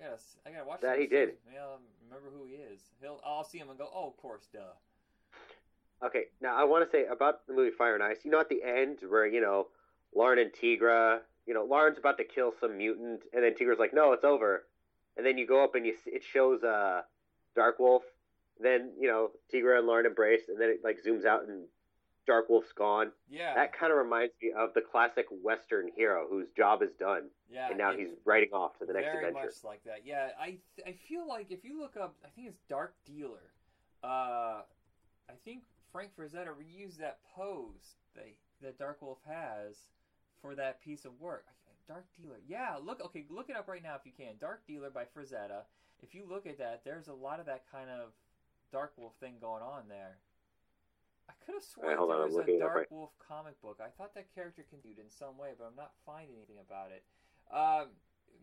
Speaker 1: I gotta, I gotta watch
Speaker 4: That he did.
Speaker 1: shows. Yeah, I'll remember who he is. He'll, I'll see him and go, oh, of course, duh.
Speaker 4: Okay, now I want to say about the movie Fire and Ice. You know, at the end where you know Larn and Teegra, you know, Larn's about to kill some mutant, and then Teegra's like, "No, it's over." And then you go up and you it shows uh, Dark Wolf. Then you know Teegra and Larn embrace, and then it like zooms out and Dark Wolf's gone.
Speaker 1: Yeah,
Speaker 4: That kind of reminds me of the classic Western hero whose job is done,
Speaker 1: yeah.
Speaker 4: and now he's riding off to the next
Speaker 1: very
Speaker 4: adventure.
Speaker 1: much like that. Yeah, I th- I feel like if you look up, I think it's Death Dealer. Uh, I think Frank Frazetta reused that pose that that Dark Wolf has for that piece of work. Death Dealer. Yeah, look. Okay, look it up right now if you can. Death Dealer by Frazetta. If you look at that, there's a lot of that kind of Dark Wolf thing going on there. I could have sworn
Speaker 4: hold
Speaker 1: there
Speaker 4: on,
Speaker 1: was a Dark
Speaker 4: right-
Speaker 1: Wolf comic book. I thought that character continued in some way, but I'm not finding anything about it. Um,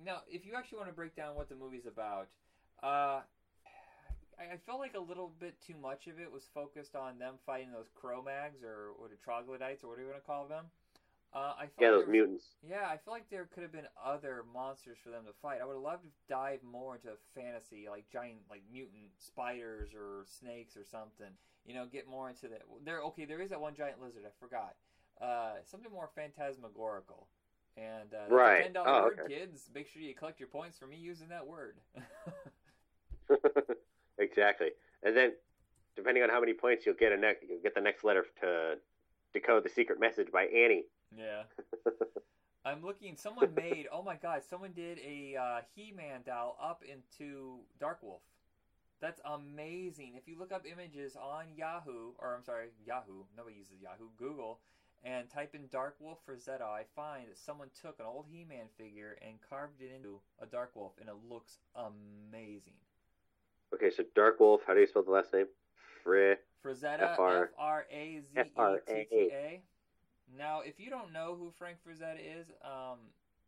Speaker 1: now, if you actually want to break down what the movie's about, uh, I I felt like a little bit too much of it was focused on them fighting those Cro-Mags or or the troglodytes or whatever you want to call them. Uh, I
Speaker 4: Yeah, those
Speaker 1: was-
Speaker 4: mutants.
Speaker 1: Yeah, I feel like there could have been other monsters for them to fight. I would have loved to dive more into fantasy, like giant, like mutant spiders or snakes or something. You know, get more into that. There, okay, there is that one giant lizard. I forgot. Uh, something more phantasmagorical. And uh,
Speaker 4: Right.
Speaker 1: a ten dollar
Speaker 4: Oh,
Speaker 1: word,
Speaker 4: okay.
Speaker 1: kids. Make sure you collect your points for me using that word.
Speaker 4: exactly. And then, depending on how many points you'll get, a ne- you'll get the next letter to decode the secret message by Annie.
Speaker 1: Yeah. I'm looking. Someone made. Oh my God! Someone did a uh, He-Man doll up into Dark Wolf. That's amazing. If you look up images on Yahoo, or I'm sorry, Yahoo. Nobody uses Yahoo. Google, and type in Dark Wolf Frazetta, I find that someone took an old He-Man figure and carved it into a Dark Wolf, and it looks amazing.
Speaker 4: Okay, so Dark Wolf. How do you spell the last name? Fri.
Speaker 1: Frazetta,
Speaker 4: F-R-
Speaker 1: F R A Z E T T A. Now, if you don't know who Frank Frazetta is, um,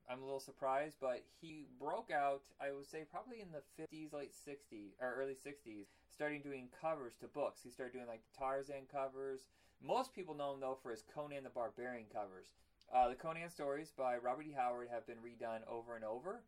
Speaker 1: I'm a little surprised, but he broke out, I would say, probably in the 50s, late 60s, or early 60s, starting doing covers to books. He started doing like the Tarzan covers. Most people know him, though, for his Conan the Barbarian covers. Uh, the Conan stories by Robert E. Howard have been redone over and over,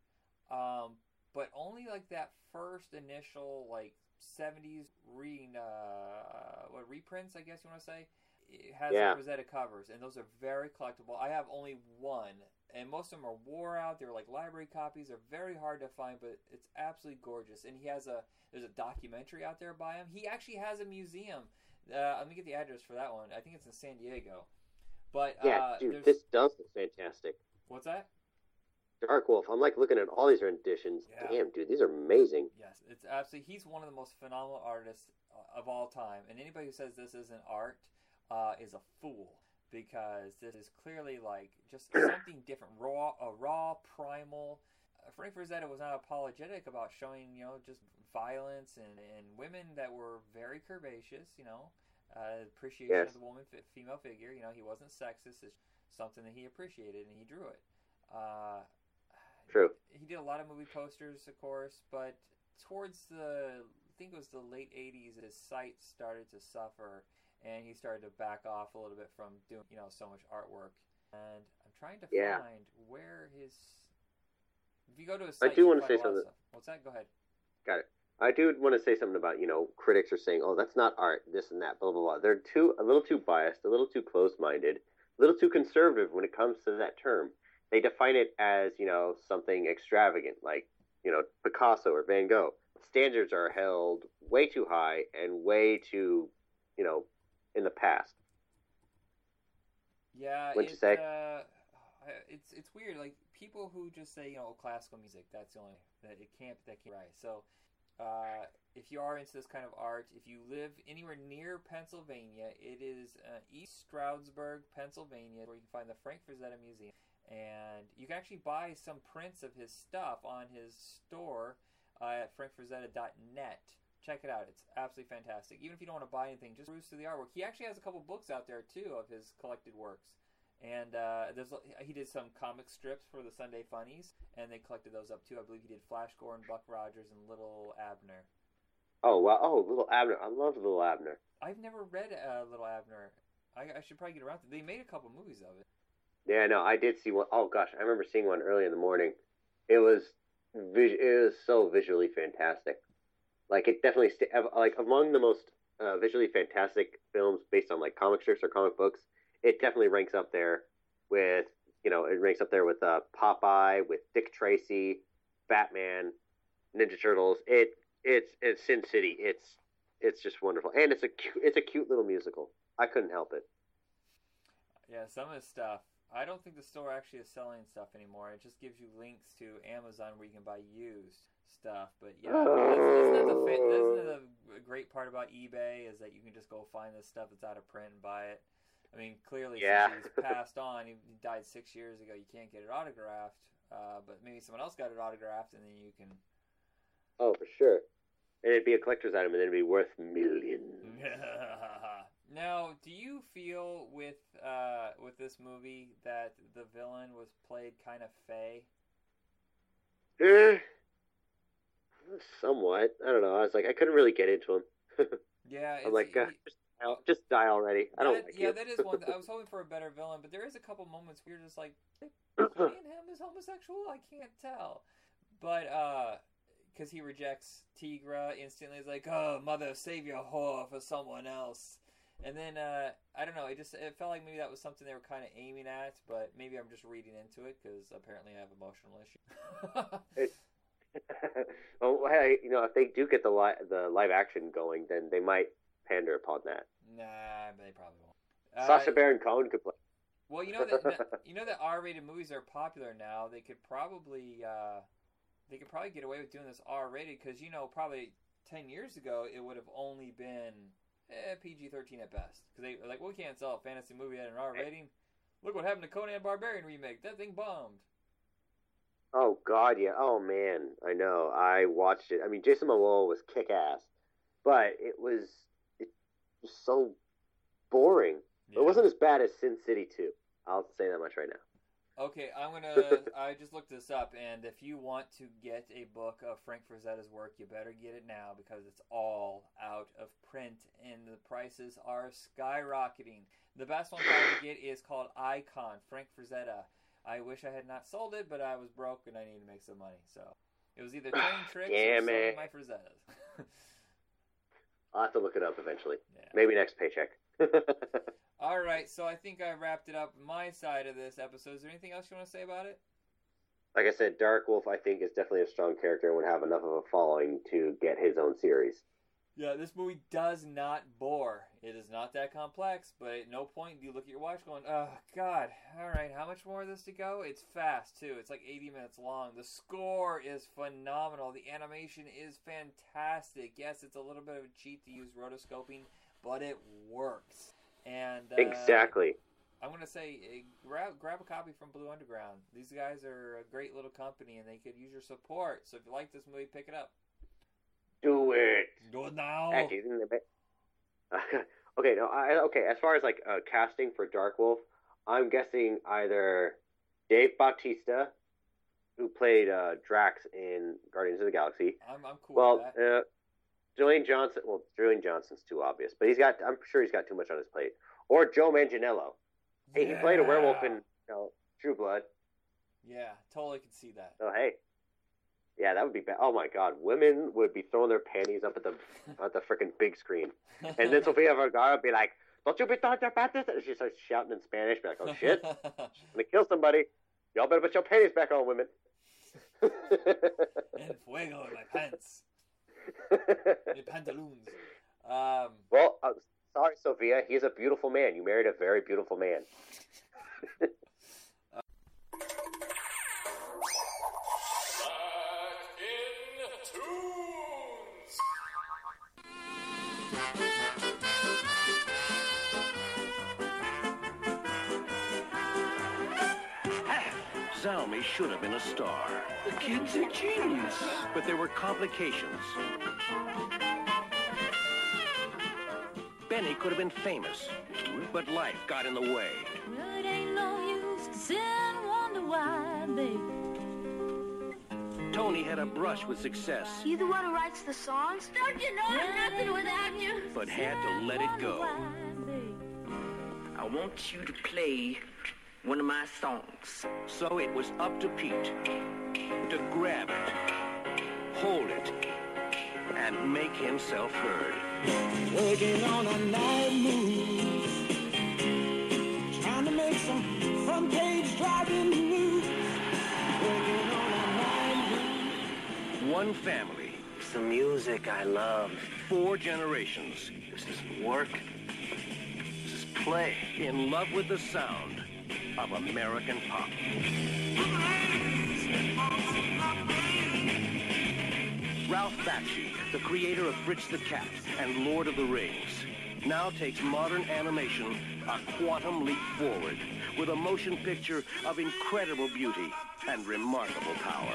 Speaker 1: um, but only like that first initial, like, 70s re, uh, what, reprints, I guess you want to say, it has
Speaker 4: Yeah.
Speaker 1: Frazetta covers, and those are very collectible. I have only one, and most of them are wore out. They're like library copies. They're very hard to find, but it's absolutely gorgeous. And he has a there's a documentary out there by him. He actually has a museum. Uh, let me get the address for that one. I think it's in San Diego. But
Speaker 4: Yeah,
Speaker 1: uh,
Speaker 4: dude, this does look fantastic.
Speaker 1: what's that?
Speaker 4: Dark Wolf. I'm like looking at all these renditions.
Speaker 1: Yeah.
Speaker 4: Damn, dude, these are amazing.
Speaker 1: Yes, it's absolutely. He's one of the most phenomenal artists uh, of all time, and anybody who says this isn't art uh, is a fool because this is clearly like just something different, raw, a raw, primal. Uh, Frank Frazetta was not apologetic about showing, you know, just violence and, and women that were very curvaceous, you know, uh, appreciation
Speaker 4: Yes.
Speaker 1: of the woman, female figure. You know, he wasn't sexist. It's something that he appreciated, and he drew it. Uh,
Speaker 4: True.
Speaker 1: he did a lot of movie posters, of course, but towards the I think it was the late '80s, his sight started to suffer, and he started to back off a little bit from doing you know so much artwork. And I'm trying to
Speaker 4: Yeah.
Speaker 1: find where his. If you go to his
Speaker 4: I do say
Speaker 1: a lot of
Speaker 4: something.
Speaker 1: stuff. What's that? Go ahead.
Speaker 4: Got it. I do want to say something about you know critics are saying, oh, that's not art, this and that, blah blah blah. They're too a little too biased, a little too closed-minded, a little too conservative when it comes to that term. They define it as you know something extravagant, like you know Picasso or Van Gogh. Standards are held way too high and way too, you know, in the past.
Speaker 1: Yeah,
Speaker 4: What'd you
Speaker 1: it's,
Speaker 4: say?
Speaker 1: Uh, it's it's weird. Like people who just say you know classical music. That's the only that it can't that can't right. So uh, if you are into this kind of art, if you live anywhere near Pennsylvania, it is uh, East Stroudsburg, Pennsylvania, where you can find the Frank Frazetta Museum, and you can actually buy some prints of his stuff on his store uh, at frankfrazetta.net. Check it out; it's absolutely fantastic. Even if you don't want to buy anything, just peruse through the artwork. He actually has a couple books out there too of his collected works. And uh, there's he did some comic strips for the Sunday Funnies, and they collected those up too. I believe he did Flash Gordon, Buck Rogers, and Little Abner.
Speaker 4: Oh wow! Oh, Little Abner. I love Little Abner.
Speaker 1: I've never read uh, Little Abner. I, I should probably get around to. They made a couple movies of it.
Speaker 4: Yeah, no, I did see one. Oh gosh, I remember seeing one early in the morning. It was vis- it was so visually fantastic. Like it definitely st- like among the most uh, visually fantastic films based on like comic strips or comic books. It definitely ranks up there with you know it ranks up there with uh, Popeye, with Dick Tracy, Batman, Ninja Turtles. It it's it's Sin City. It's it's just wonderful, and it's a cu- it's a cute little musical. I couldn't help it.
Speaker 1: Yeah, some of the stuff. I don't think the store actually is selling stuff anymore. It just gives you links to Amazon where you can buy used stuff. But yeah, that's, isn't that the, isn't that the great part about eBay is that you can just go find this stuff that's out of print and buy it. I mean, clearly,
Speaker 4: Yeah.
Speaker 1: since he's passed on, he died six years ago. You can't get it autographed, uh, but maybe someone else got it autographed, and then you can.
Speaker 4: Oh, for sure. And it'd be a collector's item, and then it'd be worth millions.
Speaker 1: now, do you feel with uh, with this movie that the villain was played kind of fey?
Speaker 4: Eh, somewhat. I don't know. I was like, I couldn't really get into him.
Speaker 1: Yeah,
Speaker 4: I'm like, God, just, die- just die already. I don't
Speaker 1: that-
Speaker 4: like
Speaker 1: yeah,
Speaker 4: you.
Speaker 1: that is one. I was hoping for a better villain, but there is a couple moments where you're just like, "They playing him as homosexual? I can't tell. But uh, because he rejects Teegra instantly, he's like, "Oh, mother, save your whore for someone else." And then uh, I don't know. It just it felt like maybe that was something they were kind of aiming at, but maybe I'm just reading into it because apparently I have emotional issues.
Speaker 4: oh, hey, you know, if they do get the li- the live action going, then they might pander upon that.
Speaker 1: nah, they probably won't. Uh,
Speaker 4: Sacha Baron Cohen could play.
Speaker 1: Well, you know that that- you know that R-rated movies are popular now. They could probably uh, they could probably get away with doing this R-rated because you know probably ten years ago it would have only been eh, PG-13 at best because they were like, well, we can't sell a fantasy movie at an R rating. Look what happened to Conan Barbarian remake. That thing bombed.
Speaker 4: Oh God, yeah. Oh man, I know. I watched it. I mean, Jason Momoa was kick ass, but it was it was so boring. It wasn't as bad as Sin City 2. I'll say that much right now.
Speaker 1: Okay, I'm gonna. I just looked this up, and if you want to get a book of Frank Frazetta's work, you better get it now because it's all out of print, and the prices are skyrocketing. The best one to get is called Icon, Frank Frazetta. I wish I had not sold it, but I was broke and I needed to make some money, so it was either turning tricks
Speaker 4: Damn
Speaker 1: or selling
Speaker 4: it.
Speaker 1: my Frazettas.
Speaker 4: I'll have to look it up eventually.
Speaker 1: yeah.
Speaker 4: Maybe next paycheck.
Speaker 1: All right, so I think I wrapped it up. My side of this episode. Is there anything else you want to say about it?
Speaker 4: like I said, Dark Wolf, I think, is definitely a strong character and would have enough of a following to get his own series.
Speaker 1: Yeah, this movie does not bore. It is not that complex, but at no point do you look at your watch going, oh, God, all right, how much more of this to go? It's fast, too. It's like 80 minutes long. The score is phenomenal. The animation is fantastic. Yes, it's a little bit of a cheat to use rotoscoping, but it works. And uh,
Speaker 4: exactly.
Speaker 1: I'm gonna say uh, grab grab a copy from Blue Underground. These guys are a great little company, and they could use your support. So if you like this movie, pick it up.
Speaker 4: Do it.
Speaker 1: Do it now.
Speaker 4: Actually, isn't it ba- okay, no, I, okay. As far as like uh, casting for Dark Wolf, I'm guessing either Dave Bautista, who played uh, Drax in Guardians of the Galaxy.
Speaker 1: I'm I'm cool
Speaker 4: Well,
Speaker 1: with that.
Speaker 4: uh, Dwayne Johnson. Well, Dwayne Johnson's too obvious, but he's got. I'm sure he's got too much on his plate. Or Joe Manganiello. Hey, he played a werewolf in you know, True Blood.
Speaker 1: Yeah, totally could see that.
Speaker 4: Oh hey, yeah, that would be bad. Oh my God, women would be throwing their panties up at the at the freaking big screen, and then Sofia Vergara would be like, "Don't you be talking about this?" And she starts shouting in Spanish, be like, "Oh shit, I'm gonna kill somebody! Y'all better put your panties back on, women."
Speaker 1: and fuego in my pants, pantaloons. Um,
Speaker 4: well, uh, sorry, Sofia. He's a beautiful man. You married a very beautiful man.
Speaker 5: Back in tunes.
Speaker 6: Zalmy should have been a star. The kid's a genius. But there were complications. Benny could have been famous, but life got in the way.
Speaker 7: Well, it ain't no use to sit and wonder why, babe.
Speaker 6: Tony had a brush with success,
Speaker 8: You the one who writes the songs? Don't you know I'm nothing without you?
Speaker 6: but had to let it go.
Speaker 9: I want you to play one of my songs.
Speaker 6: So it was up to Pete to grab it, hold it, and make himself heard.
Speaker 10: Working on a night move. Trying to make some front page driving news. Working on a night move.
Speaker 6: One family,
Speaker 9: It's the music I love.
Speaker 6: four generations,
Speaker 9: This is work. This is play.
Speaker 6: in love with the sound of American pop. Ralph Bakshi, the creator of Fritz the Cat and Lord of the Rings, now takes modern animation a quantum leap forward with a motion picture of incredible beauty and remarkable power.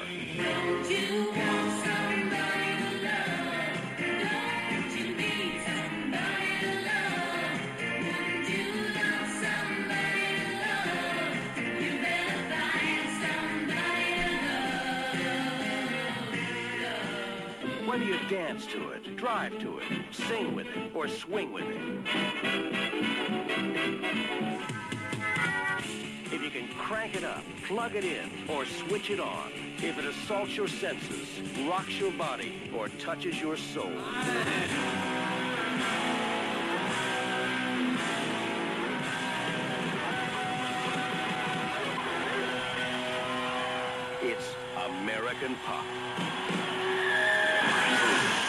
Speaker 6: Whether you dance to it, drive to it, sing with it, or swing with it. If you can crank it up, plug it in, or switch it on. If it assaults your senses, rocks your body, or touches your soul. It's American Pop.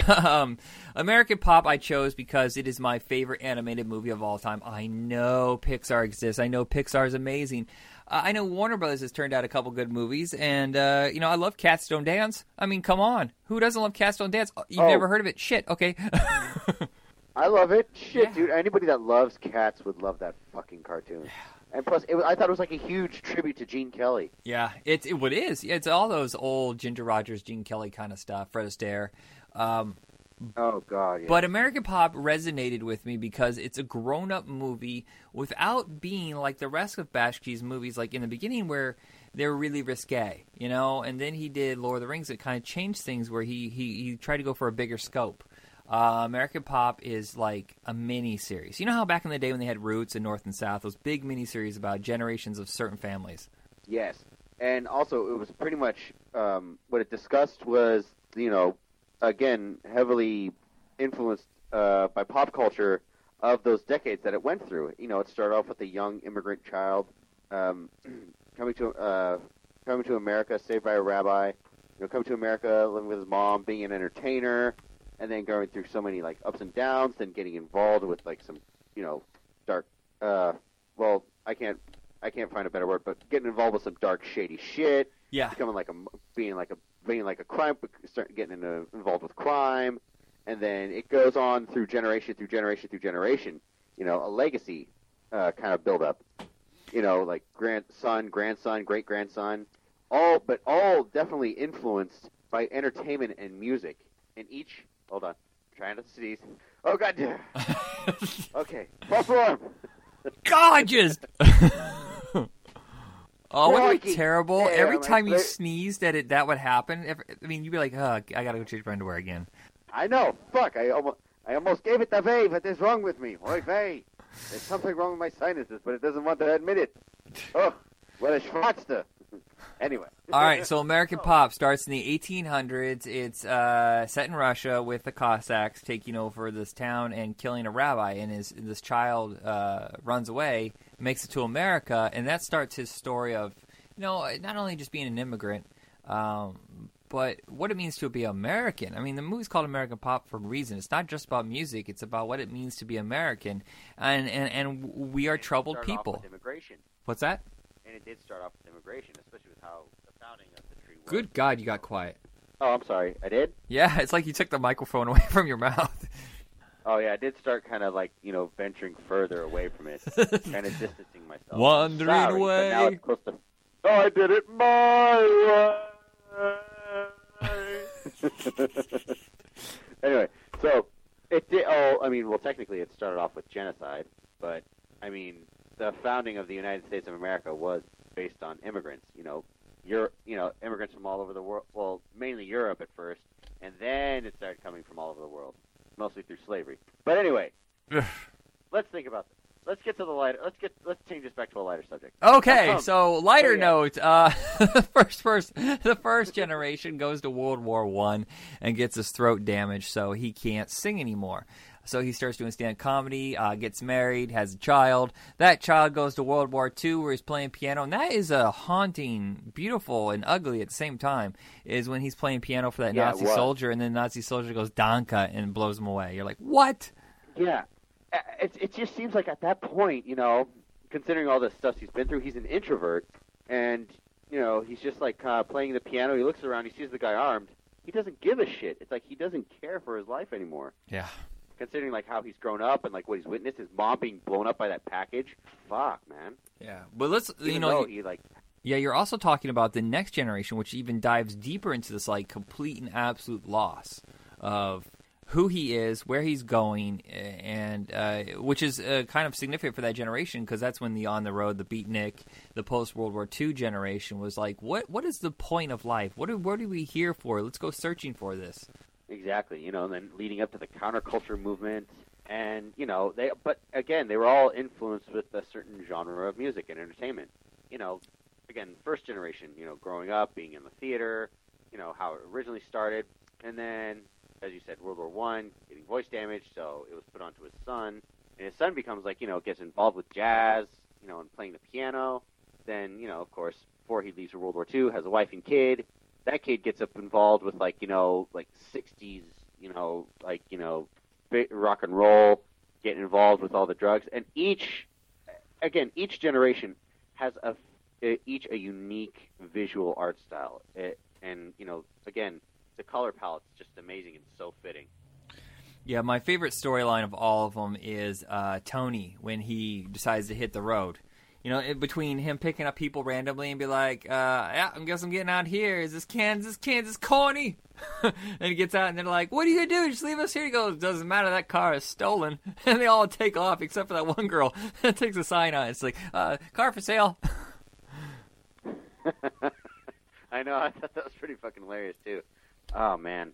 Speaker 1: um, American Pop I chose because it is my favorite animated movie of all time. I know Pixar exists. I know Pixar is amazing. Uh, I know Warner Brothers has turned out a couple good movies, and uh, you know I love Cats Don't Dance. I mean, come on, who doesn't love Cats Don't Dance? You've
Speaker 11: Oh.
Speaker 1: never heard of it? Shit. Okay.
Speaker 11: I love it. Shit, dude. Anybody that loves cats would love that fucking cartoon. And plus, it, was- I thought it was like a huge tribute to Gene Kelly.
Speaker 1: Yeah, it's it, what it is. It's all those old Ginger Rogers, Gene Kelly kind of stuff. Fred Astaire. Um,
Speaker 11: Oh God, yeah.
Speaker 1: But American Pop resonated with me because it's a grown-up movie without being like the rest of Bashki's movies. Like in the beginning, where they were really risque, you know, and then he did Lord of the Rings. It kind of changed things where he he, he tried to go for a bigger scope. Uh, American Pop is like a mini series. You know how back in the day when they had Roots and North and South, those big mini series about generations of certain families.
Speaker 11: Yes, and also it was pretty much um, what it discussed was you know again heavily influenced uh, by pop culture of those decades that it went through. You know, it started off with a young immigrant child um, coming to uh, coming to America, saved by a rabbi. You know, coming to America, living with his mom, being an entertainer, and then going through so many like ups and downs, then getting involved with like some you know dark. Uh, well, I can't I can't find a better word, but getting involved with some dark, shady shit.
Speaker 1: Yeah.
Speaker 11: Becoming like a being like a being like a crime, start getting into, involved with crime, and then it goes on through generation through generation through generation. You know, a legacy uh, kind of build up. You know, like grandson, grandson, great grandson, all but all definitely influenced by entertainment and music. And each, hold on, trying to sneeze. Oh god, yeah. okay, false alarm.
Speaker 1: Gorgeous. Oh, wouldn't be terrible?
Speaker 11: Yeah,
Speaker 1: Every
Speaker 11: man.
Speaker 1: time you sneezed, that it that would happen. If, I mean, you'd be like, "Oh, I gotta go change my underwear again."
Speaker 11: I know. Fuck. I almost, I almost gave it the vey. What is wrong with me? Oy vey. There's something wrong with my sinuses, but it doesn't want to admit it. Oh, what a schwatzte. Anyway.
Speaker 1: All right, so American Pop starts in the 1800s. It's uh, set in Russia with the Cossacks taking over this town and killing a rabbi, and his this child uh, runs away, makes it to America, and that starts his story of you know not only just being an immigrant, um, but what it means to be American. I mean, the movie's called American Pop for a reason. It's not just about music; it's about what it means to be American, and and, and we are troubled
Speaker 11: Started off
Speaker 1: people.
Speaker 11: immigration,
Speaker 1: What's that?
Speaker 11: and it did start off with immigration, especially with how the founding of the tree was.
Speaker 1: Good God, you got quiet.
Speaker 11: Oh, I'm sorry. I did.
Speaker 1: Yeah, it's like you took the microphone away from your mouth.
Speaker 11: Oh yeah, I did start kind of like you know venturing further away from it, kind of distancing myself.
Speaker 1: Wandering
Speaker 11: Sorry, but
Speaker 1: away.
Speaker 11: now it's close to. Oh, I did it my way. anyway, so it did. Oh, I mean, well, technically, it started off with genocide, but I mean, the founding of the United States of America was based on immigrants. You know, Europe, you know, immigrants from all over the world. Well, mainly Europe at first, and then it started coming from all over the world, mostly through slavery. But anyway, let's think about this. Let's get to the lighter. Let's get. Let's change this back to a lighter subject.
Speaker 1: Okay,
Speaker 11: Um,
Speaker 1: so lighter
Speaker 11: yeah.
Speaker 1: note. Uh, the first, first, the first generation goes to World War One and gets his throat damaged, so he can't sing anymore. So he starts doing stand comedy, uh, gets married, has a child. That child goes to World War II where he's playing piano, and that is a haunting, beautiful, and ugly at the same time. Is when he's playing piano for that
Speaker 11: Yeah,
Speaker 1: Nazi soldier, and then the Nazi soldier goes Danka and blows him away. You're like, what?
Speaker 11: Yeah, it it just seems like at that point, you know, considering all the stuff he's been through, he's an introvert, and you know, he's just like uh, playing the piano. He looks around, he sees the guy armed. He doesn't give a shit. It's like he doesn't care for his life anymore.
Speaker 1: Yeah.
Speaker 11: Considering like how he's grown up and like what he's witnessed, his mom being blown up by that package. Fuck, man.
Speaker 1: Yeah, but let's you know
Speaker 11: he like
Speaker 1: Yeah, you're also talking about the next generation, which even dives deeper into this like complete and absolute loss of who he is, where he's going, and uh, which is uh, kind of significant for that generation because that's when the on the road, the beatnik, the post World War II generation was like, what what is the point of life? What are, what are we here for? Let's go searching for this.
Speaker 11: Exactly, you know, and then leading up to the counterculture movement, and you know, they. But again, they were all influenced with a certain genre of music and entertainment. You know, again, first generation, you know, growing up, being in the theater, you know, how it originally started, and then, as you said, World War One, getting voice damage, so it was put onto his son, and his son becomes like, you know, gets involved with jazz, you know, and playing the piano. Then, you know, of course, before he leaves for World War Two, has a wife and kid that kid gets up involved with like you know like 60s you know like you know rock and roll getting involved with all the drugs. And each again each generation has a each a unique visual art style. It, and you know again the color palette's just amazing and so fitting.
Speaker 1: Yeah, my favorite storyline of all of them is uh, Tony when he decides to hit the road. You know, in between him picking up people randomly and be like, uh, "Yeah, I guess I'm getting out here. Is this Kansas, Kansas corny?" and he gets out and they're like, "What are you gonna do? Just leave us here?" He goes, "Doesn't matter. That car is stolen." And they all take off except for that one girl that takes a sign on. It's like, uh, "Car for sale."
Speaker 11: I know. I thought that was pretty fucking hilarious too. Oh man.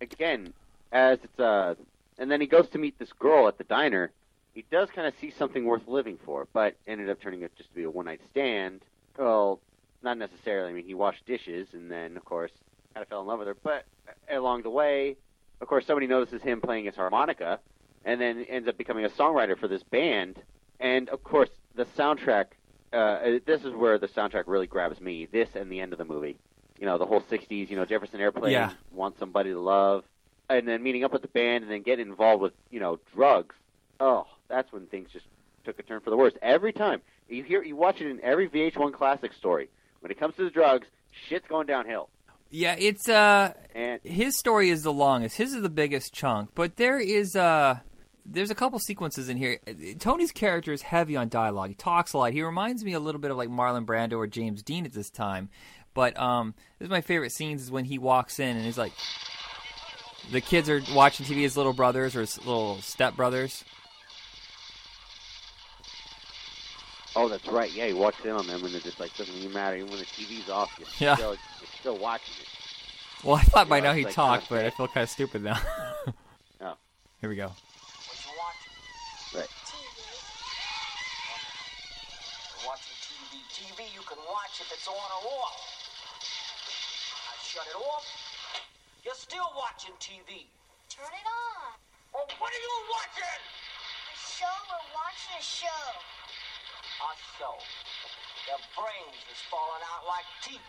Speaker 11: Again, as it's uh, and then he goes to meet this girl at the diner. He does kind of see something worth living for, but ended up turning it just to be a one night stand. Well, not necessarily. I mean, he washed dishes, and then of course kind of fell in love with her. But along the way, of course, somebody notices him playing his harmonica, and then ends up becoming a songwriter for this band. And of course, the soundtrack. Uh, this is where the soundtrack really grabs me. This and the end of the movie. You know, the whole '60s. You know, Jefferson Airplane,
Speaker 1: Yeah.
Speaker 11: "Want Somebody to Love," and then meeting up with the band, and then getting involved with you know drugs. Oh, that's when things just took a turn for the worse. Every time you hear, you watch it in every VH1 classic story. When it comes to the drugs, shit's going downhill.
Speaker 1: Yeah, it's uh
Speaker 11: And
Speaker 1: his story is the longest. His is the biggest chunk, but there is uh there's a couple sequences in here. Tony's character is heavy on dialogue. He talks a lot. He reminds me a little bit of like Marlon Brando or James Dean at this time. But um this is my favorite scenes is when he walks in and he's like the kids are watching TV his little brothers or his little step brothers.
Speaker 11: Oh, that's right. Yeah, he walks in on them, and it just like doesn't even matter. Even when the TV's off, you're
Speaker 1: Yeah.
Speaker 11: still you're still watching it.
Speaker 1: Well, I thought by
Speaker 11: know,
Speaker 1: now he
Speaker 11: like
Speaker 1: talked, but I feel kind of stupid now.
Speaker 11: Oh.
Speaker 1: Here we go.
Speaker 11: Right.
Speaker 12: Watching TV. TV you can watch if it's on or off.
Speaker 13: I shut it off. You're still watching TV.
Speaker 8: Turn it on.
Speaker 13: Oh, what are you watching?
Speaker 8: A show. We're watching a show.
Speaker 13: Show. Their brains is falling out like teeth.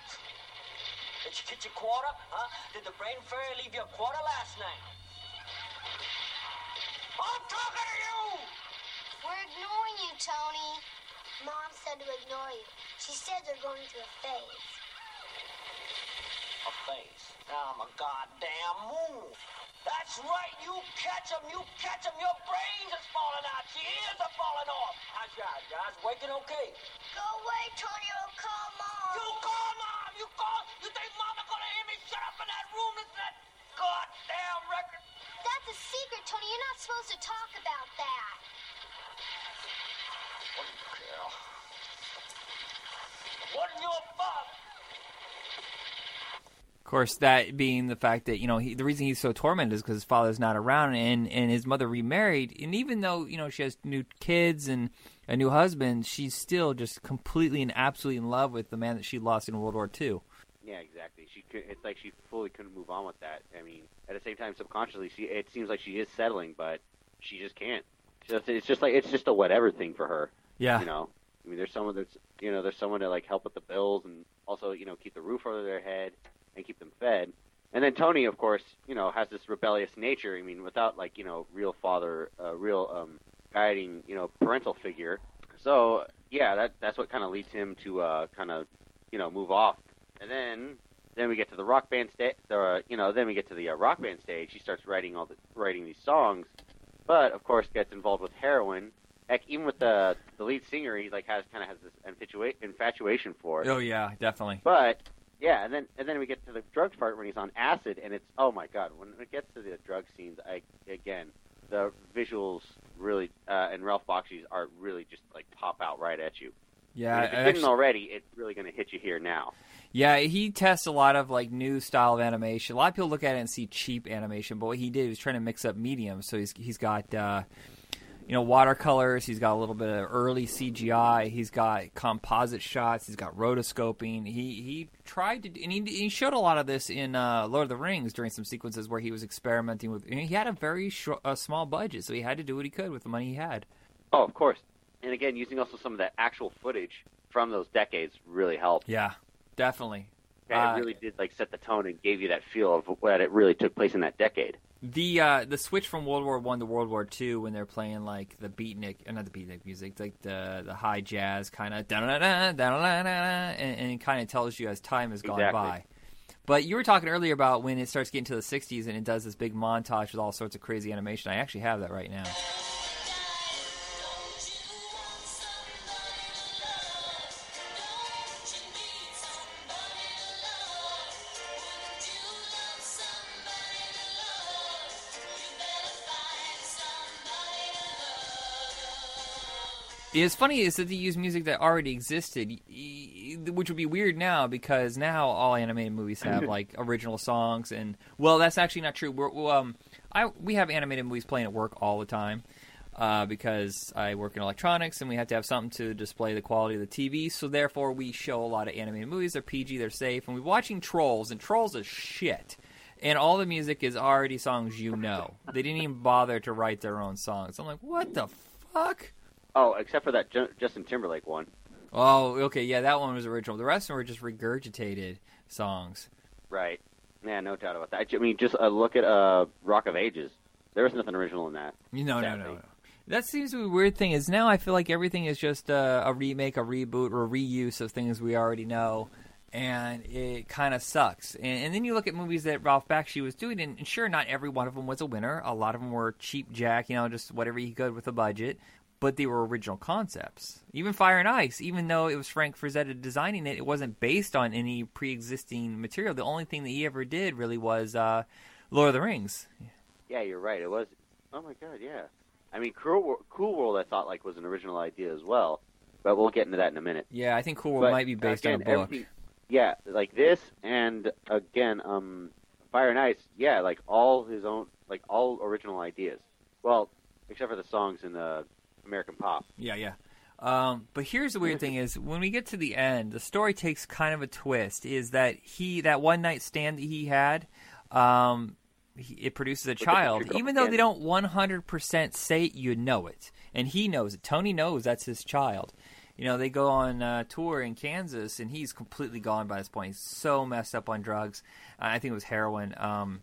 Speaker 13: Did you get your quarter? Huh? Did the brain fairy leave you a quarter last night? I'm talking to you!
Speaker 8: We're ignoring you, Tony. Mom said to ignore you. She said they're going through a phase.
Speaker 13: A face. I'm a goddamn moon. That's right, you catch 'em, you catch 'em. Your brains is falling out, your ears are falling off. How's your eyes? Eyes waking okay?
Speaker 8: Go away, Tony, or call Mom.
Speaker 13: You call mom, you call. You think mama gonna hear me shut up in that room to that goddamn record?
Speaker 8: That's a secret, Tony. You're not supposed to talk about that.
Speaker 13: What do you care? Wasn't your father?
Speaker 1: Of course, that being the fact that you know he, the reason he's so tormented is because his father's not around, and and his mother remarried, and even though you know she has new kids and a new husband, she's still just completely and absolutely in love with the man that she lost in World War II.
Speaker 11: Yeah, exactly. She could, it's like she fully couldn't move on with that. I mean, at the same time, subconsciously, she it seems like she is settling, but she just can't. She just, it's just like it's just a whatever thing for her.
Speaker 1: Yeah.
Speaker 11: You know, I mean, there's someone that's you know, there's someone to like help with the bills and also you know keep the roof over their head and keep them fed. And then Tony, of course, you know, has this rebellious nature. I mean, without like you know, real father, uh, real um, guiding, you know, parental figure. So yeah, that that's what kind of leads him to uh, kind of you know move off. And then then we get to the rock band stage. Uh, you know, then we get to the uh, rock band stage. He starts writing all the writing these songs, but of course gets involved with heroin. Heck, even with the the lead singer, he like has kind of has this infatua- infatuation for it.
Speaker 1: Oh yeah, definitely.
Speaker 11: But yeah, and then and then we get to the drugs part when he's on acid, and it's oh my god, when it gets to the drug scenes, I again the visuals really uh, and Ralph Bakshi's art really just like pop out right at you.
Speaker 1: Yeah,
Speaker 11: And if it didn't
Speaker 1: actually-
Speaker 11: already, it's really going to hit you here now.
Speaker 1: Yeah, he tests a lot of like new style of animation. A lot of people look at it and see cheap animation, but what he did was trying to mix up mediums. So he's he's got uh, you know watercolors. He's got a little bit of early CGI. He's got composite shots. He's got rotoscoping. He he tried to and he, he showed a lot of this in uh, Lord of the Rings during some sequences where he was experimenting with. and he had a very sh- a small budget, so he had to do what he could with the money he had.
Speaker 11: Oh, of course. And again, using also some of that actual footage from those decades really helped.
Speaker 1: Yeah, definitely.
Speaker 11: And
Speaker 1: Uh,
Speaker 11: it really did like set the tone and gave you that feel of what it really took place in that decade.
Speaker 1: The uh, the switch from World War One to World War Two when they're playing like the beatnik, or not the beatnik music, like the the high jazz kind of da da da da da da, and, and it kind of tells you as time has gone
Speaker 11: Exactly.
Speaker 1: by. But you were talking earlier about when it starts getting to the '60s and it does this big montage with all sorts of crazy animation. I actually have that right now. It's funny is that they use music that already existed, which would be weird now because now all animated movies have like original songs, and well, that's actually not true. We're, um, I we have animated movies playing at work all the time uh, because I work in electronics, and we have to have something to display the quality of the TV. So therefore, we show a lot of animated movies. They're PG, they're safe, and we're watching Trolls, and Trolls is shit. And all the music is already songs you know. They didn't even bother to write their own songs. I'm like, what the fuck?
Speaker 11: Oh, except for that Ju- Justin Timberlake one.
Speaker 1: Oh, okay, yeah, that one was original. The rest of them were just regurgitated songs.
Speaker 11: Right. Yeah, no doubt about that. I mean, just uh, look at uh, Rock of Ages. There was nothing original in that.
Speaker 1: No, no, no, no. That seems to be a weird thing. Is now I feel like everything is just uh, a remake, a reboot, or a reuse of things we already know, and it kind of sucks. And, and then you look at movies that Ralph Bakshi was doing, and, and sure, not every one of them was a winner. A lot of them were cheap jack, you know, just whatever he could with a budget. But they were original concepts. Even Fire and Ice, even though it was Frank Frazetta designing it, it wasn't based on any pre-existing material. The only thing that he ever did really was uh, Lord of the Rings.
Speaker 11: Yeah, you're right. It was. Oh my god, yeah. I mean, Cool, Wor- cool World, I thought like was an original idea as well, but we'll get into that in a minute.
Speaker 1: Yeah, I think Cool World
Speaker 11: But,
Speaker 1: might be based
Speaker 11: again,
Speaker 1: on a book.
Speaker 11: Yeah, like this, and again, um, Fire and Ice. Yeah, like all his own, like all original ideas. Well, except for the songs in the American Pop.
Speaker 1: Yeah, yeah. Um, but here's the weird thing: is when we get to the end, the story takes kind of a twist. Is that he that one night stand that he had, um, he, it produces a child, even though they don't 100% say it, you know it, and he knows it. Tony knows that's his child. You know, they go on uh, tour in Kansas, and he's completely gone by this point. He's so messed up on drugs. Uh, I think it was heroin. Um,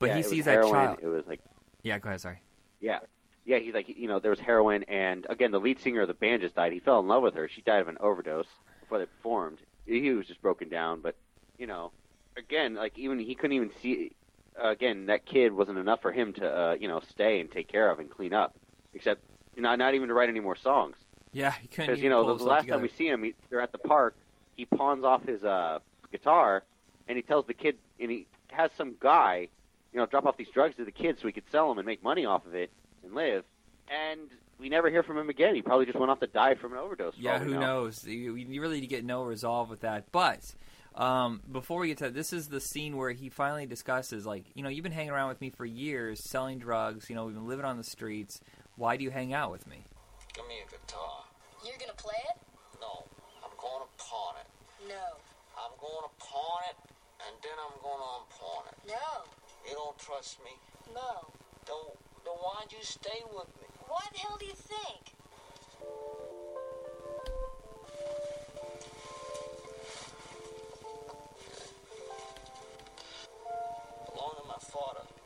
Speaker 1: but
Speaker 11: Yeah,
Speaker 1: he sees that
Speaker 11: heroin,
Speaker 1: child.
Speaker 11: It was like
Speaker 1: Yeah, go ahead. Sorry.
Speaker 11: Yeah. Yeah, he's like, you know, there was heroin, and again, the lead singer of the band just died. He fell in love with her. She died of an overdose before they performed. He was just broken down, but, you know, again, like, even he couldn't even see. Uh, again, that kid wasn't enough for him to, uh, you know, stay and take care of and clean up, except, you know, not even to write any more songs.
Speaker 1: Yeah, he couldn't.
Speaker 11: Because, you know, the, the last
Speaker 1: together.
Speaker 11: time we see him, he, they're at the park. He pawns off his uh, guitar, and he tells the kid, and he has some guy, you know, drop off these drugs to the kid so he could sell them and make money off of it and live. And we never hear from him again. He probably just went off to die from an overdose.
Speaker 1: Yeah, who
Speaker 11: know.
Speaker 1: knows? You, you really get no resolve with that. But um, before we get to that, this is the scene where he finally discusses, like, you know, you've been hanging around with me for years, selling drugs. You know, we've been living on the streets. Why do you hang out with me?
Speaker 9: Give me a guitar.
Speaker 7: You're gonna play it?
Speaker 9: No, I'm going to pawn it.
Speaker 7: No.
Speaker 9: I'm going to pawn it, and then I'm going to unpawn it.
Speaker 7: No.
Speaker 9: You don't trust me?
Speaker 7: No.
Speaker 9: Then, then why'd you stay with me?
Speaker 7: Why the hell do you think?
Speaker 9: Belong to my father.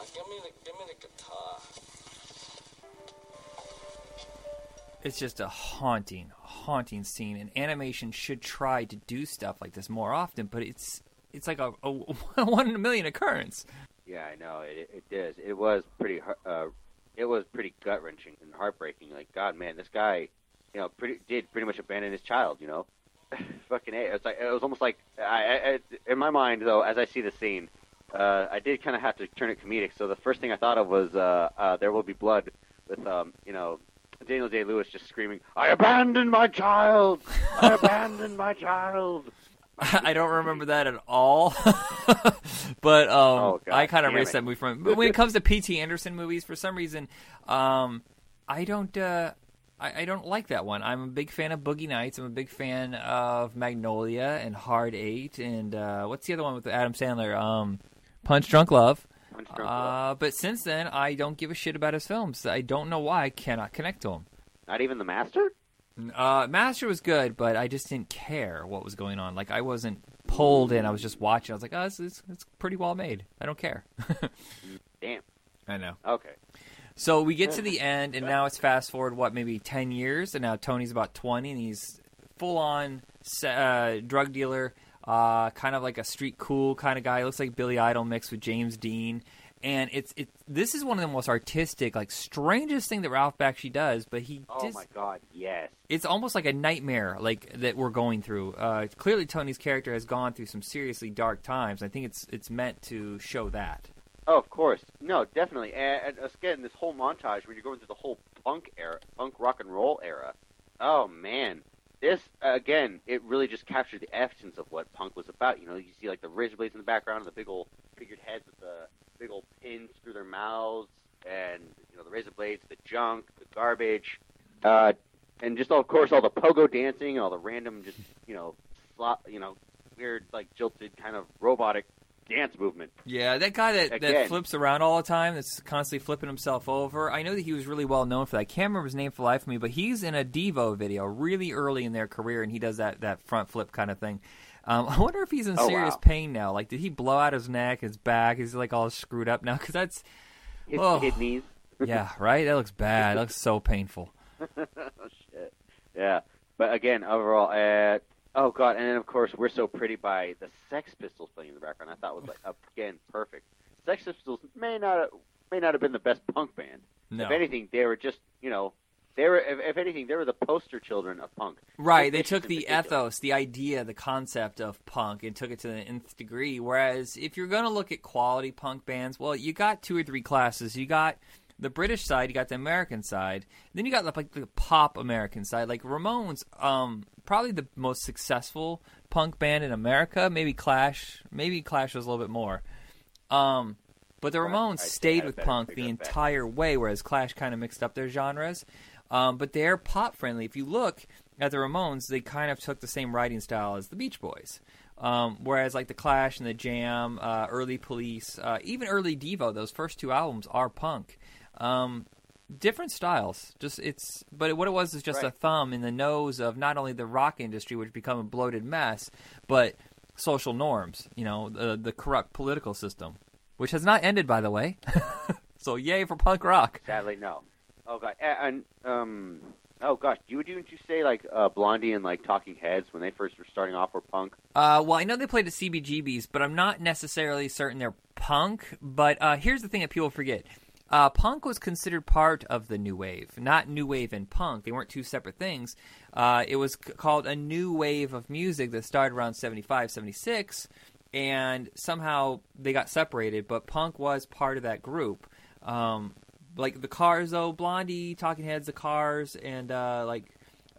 Speaker 9: Now give me the, give me the guitar.
Speaker 1: It's just a haunting, haunting scene. And animation should try to do stuff like this more often, but it's it's like a, a one in a million occurrence.
Speaker 11: Yeah, I know it. It does. It was pretty. Uh, it was pretty gut wrenching and heartbreaking. Like God, man, this guy, you know, pretty did pretty much abandon his child. You know, fucking. A. It's like it was almost like I, I- in my mind though, as I see the scene, uh, I did kind of have to turn it comedic. So the first thing I thought of was uh, uh, "There Will Be Blood" with um, you know. Daniel Day Lewis just screaming, "I abandoned my child! I abandoned my child!"
Speaker 1: I don't remember that at all. but um,
Speaker 11: Oh,
Speaker 1: I kind of erased that movie from. But when it comes to P.T. Anderson movies, for some reason, um, I don't. Uh, I, I don't like that one. I'm a big fan of Boogie Nights. I'm a big fan of Magnolia and Hard Eight and uh, what's the other one with Adam Sandler? Um, Punch Drunk Love.
Speaker 11: Punch Drunk
Speaker 1: Uh, but since then, I don't give a shit about his films. I don't know why I cannot connect to him.
Speaker 11: Not even the master.
Speaker 1: Uh, Master was good, but I just didn't care what was going on. Like I wasn't pulled in. I was just watching. I was like, oh, this is it's pretty well made. I don't care.
Speaker 11: Damn.
Speaker 1: I know.
Speaker 11: Okay.
Speaker 1: So we get to the end, and now it's fast forward what maybe ten years, and now Tony's about twenty, and he's full on uh, drug dealer, uh, kind of like a street cool kind of guy. Looks like Billy Idol mixed with James Dean, and it's it. This is one of the most artistic, like strangest thing that Ralph Bakshi does, but he
Speaker 11: Oh
Speaker 1: just
Speaker 11: my God, yes.
Speaker 1: it's almost like a nightmare like that we're going through. Uh, clearly, Tony's character has gone through some seriously dark times. I think it's it's meant to show that.
Speaker 11: Oh, of course. No, definitely. And, and again, this whole montage when you're going through the whole punk era, punk rock and roll era. Oh man, this again, it really just captured the essence of what punk was about. You know, you see like the razor blades in the background, and the big old figured heads with the big old pins through their mouths, and you know the razor blades, the junk, the garbage, uh, and just all, of course all the pogo dancing, all the random just you know, slot, you know, weird like jilted kind of robotic dance movement.
Speaker 1: Yeah, that guy that, that flips around all the time, that's constantly flipping himself over. I know that he was really well known for that. I can't remember his name for life of me, but he's in a Devo video really early in their career, and he does that, that front flip kind of thing. Um, I wonder if he's in
Speaker 11: Oh,
Speaker 1: serious
Speaker 11: wow.
Speaker 1: pain now. Like, did he blow out his neck, his back? Is he like all screwed up now? Because that's
Speaker 11: His
Speaker 1: oh.
Speaker 11: kidneys.
Speaker 1: yeah, right. That looks bad. That looks so painful.
Speaker 11: oh shit. Yeah, but again, overall, uh, oh god, and then of course we're so pretty by the Sex Pistols playing in the background. I thought was like again perfect. Sex Pistols may not may not have been the best punk band.
Speaker 1: No.
Speaker 11: If anything, they were just you know they were if, if anything they were the poster children of punk.
Speaker 1: Right, they took the ethos, the idea, the concept of punk and took it to the nth degree. Whereas if you're going to look at quality punk bands, well, you got two or three classes. You got the British side, you got the American side, then you got the, like the pop American side. Like Ramones, um, probably the most successful punk band in America. Maybe Clash, maybe Clash was a little bit more. Um, but the Ramones
Speaker 11: I'd
Speaker 1: stayed
Speaker 11: a
Speaker 1: with punk the entire way, whereas Clash kind of mixed up their genres. Um, but they're pop friendly. If you look at the Ramones, they kind of took the same writing style as the Beach Boys. Um, whereas like the Clash and the Jam, uh, early Police, uh, even early Devo, those first two albums are punk. Um, different styles. Just it's, but what it was is just a thumb in the nose of not only the rock industry, which become a bloated mess, but social norms. You know, the the corrupt political system, which has not ended, by the way. so yay for punk rock.
Speaker 11: Sadly, no. Oh god, and um, oh gosh, you didn't you say like uh, Blondie and like Talking Heads when they first were starting off were punk?
Speaker 1: Uh, well, I know they played at CBGB's, but I'm not necessarily certain they're punk. But uh, here's the thing that people forget. Uh, punk was considered part of the new wave, not new wave and punk. They weren't two separate things. Uh, it was c- called a new wave of music that started around 75, 76, and somehow they got separated, but punk was part of that group. Um, like the Cars, though, Blondie, Talking Heads, the Cars, and uh, like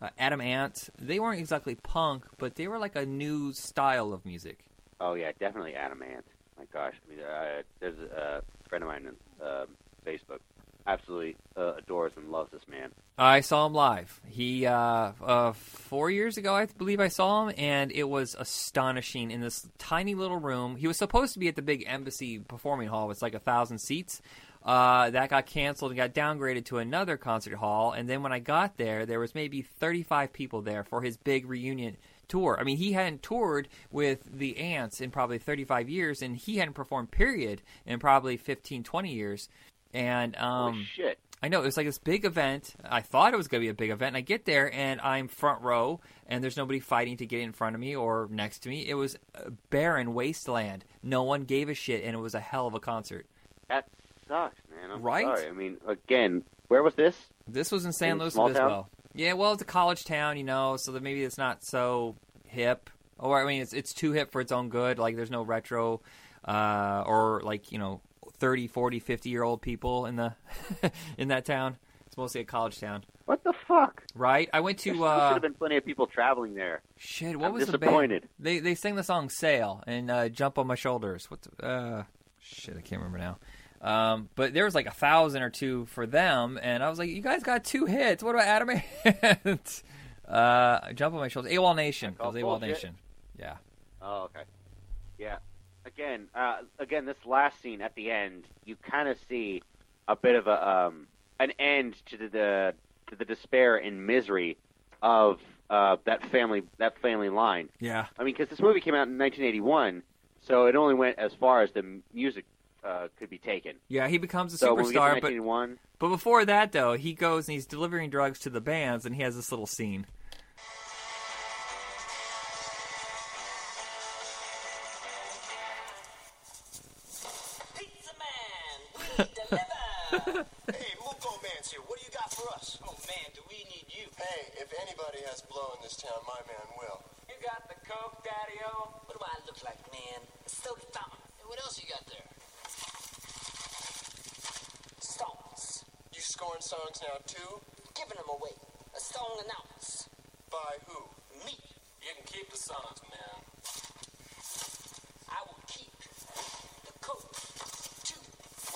Speaker 1: uh, Adam Ant, they weren't exactly punk, but they were like a new style of music.
Speaker 11: Oh yeah, definitely Adam Ant. My gosh, I mean, uh, there's a friend of mine uh, Facebook, absolutely uh, adores and loves this man.
Speaker 1: I saw him live. He uh, uh, four years ago, I believe I saw him, and it was astonishing in this tiny little room. He was supposed to be at the big Embassy Performing Hall. It's like a thousand seats. Uh, that got canceled and got downgraded to another concert hall. And then when I got there, there was maybe 35 people there for his big reunion tour. I mean, he hadn't toured with the Ants in probably 35 years, and he hadn't performed period in probably 15, 20 years. And um,
Speaker 11: Holy shit!
Speaker 1: I know it was like this big event. I thought it was going to be a big event. And I get there and I'm front row, and there's nobody fighting to get in front of me or next to me. It was a barren wasteland. No one gave a shit, and it was a hell of a concert.
Speaker 11: That sucks, man. I'm
Speaker 1: Right?
Speaker 11: sorry. I mean, again, where was this?
Speaker 1: This was in San
Speaker 11: In
Speaker 1: Luis Obispo.
Speaker 11: town?
Speaker 1: Yeah, well, it's a college town, you know, so that maybe it's not so hip. Or I mean, it's it's too hip for its own good. Like there's no retro, uh, or like you know, 30, 40, 50 year old people in the in that town. It's mostly a college town.
Speaker 11: What the fuck?
Speaker 1: Right? I went to.
Speaker 11: There
Speaker 1: to
Speaker 11: should
Speaker 1: uh,
Speaker 11: have been plenty of people traveling there.
Speaker 1: Shit, what
Speaker 11: I'm
Speaker 1: was
Speaker 11: disappointed.
Speaker 1: the band? They they sang the song "Sail" and uh, "Jump on My Shoulders." What? The, uh, shit, I can't remember now. Um, but there was like a thousand or two for them, and I was like, "You guys got two hits. What about Adam Ant?" uh, "Jump on My Shoulders." AWOL Nation. It was AWOL
Speaker 11: bullshit.
Speaker 1: Nation. Yeah.
Speaker 11: Oh, okay. Yeah. Again, uh, again, this last scene at the end, you kind of see a bit of a um, an end to the, the to the despair and misery of uh, that family that family line.
Speaker 1: Yeah.
Speaker 11: I mean, because this movie came out in 1981, so it only went as far as the music uh, could be taken.
Speaker 1: Yeah, he becomes a
Speaker 11: So when we get to
Speaker 1: superstar, but
Speaker 11: 1981,
Speaker 1: but before that though, he goes and he's delivering drugs to the bands, and he has this little scene.
Speaker 14: Hey, if anybody has blow in this town, my man will.
Speaker 13: You got the coke, Daddy-O? What do I look like, man? A soda fountain. And what else you got there? Songs.
Speaker 14: You scoring songs now too?
Speaker 13: Giving them away. A song announce.
Speaker 14: By who?
Speaker 13: Me.
Speaker 9: You can keep the songs, man.
Speaker 13: I will keep the coke. Two.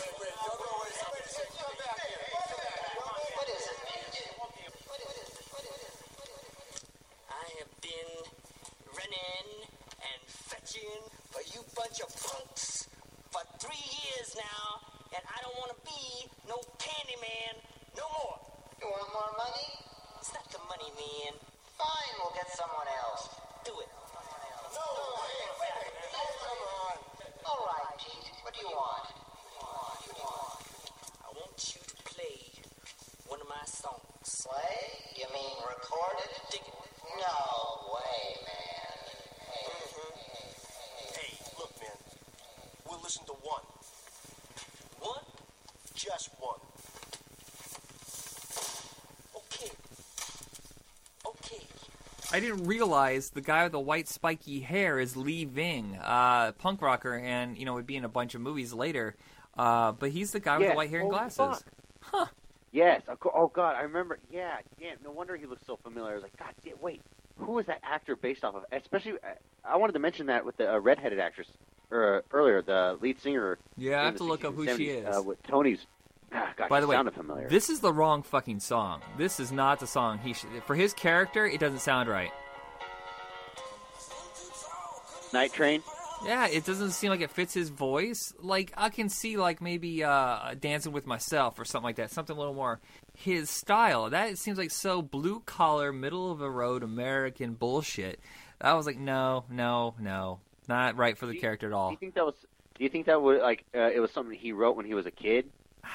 Speaker 14: Wait, wait, don't go away. Wait a second. Come back here. Come back here.
Speaker 13: What is it, man? What is it? What is it? What is it? I have been running and fetching for you bunch of punks for three years now, and I don't want to be no candy man no more.
Speaker 8: You want more money?
Speaker 13: It's not the money, man.
Speaker 8: Fine, we'll get someone else.
Speaker 13: Do it.
Speaker 14: No, wait, wait, wait. Come on.
Speaker 8: All right, Pete. What do you want?
Speaker 13: I want you to play one of my songs.
Speaker 8: Play? You mean
Speaker 14: listen to one.
Speaker 13: One?
Speaker 14: Just one.
Speaker 13: Okay. Okay.
Speaker 1: I didn't realize the guy with the white spiky hair is Lee Ving, uh, punk rocker, and you know would be in a bunch of movies later. Uh, but he's the guy with the white hair and
Speaker 11: holy
Speaker 1: glasses.
Speaker 11: fuck. Yes. Oh God, I remember. Yeah. Damn. No wonder he looks so familiar. I was like, God, damn, wait, who was that actor based off of? Especially, I- I wanted to mention that with the uh, redheaded actress er, earlier, the lead singer.
Speaker 1: Yeah, I have to look up who she is.
Speaker 11: Uh, with Tony's. Ah,
Speaker 1: By the way,
Speaker 11: familiar.
Speaker 1: this is the wrong fucking song. This is not the song he should. For his character, it doesn't sound right.
Speaker 11: Night Train.
Speaker 1: Yeah, it doesn't seem like it fits his voice. Like I can see like maybe uh Dancing with Myself or something like that, something a little more his style. That seems like so blue collar, middle of the road American bullshit. I was like, no, no, no, not right for the character at all.
Speaker 11: Do you think that was? Do you think that would like uh, it was something he wrote when he was a kid?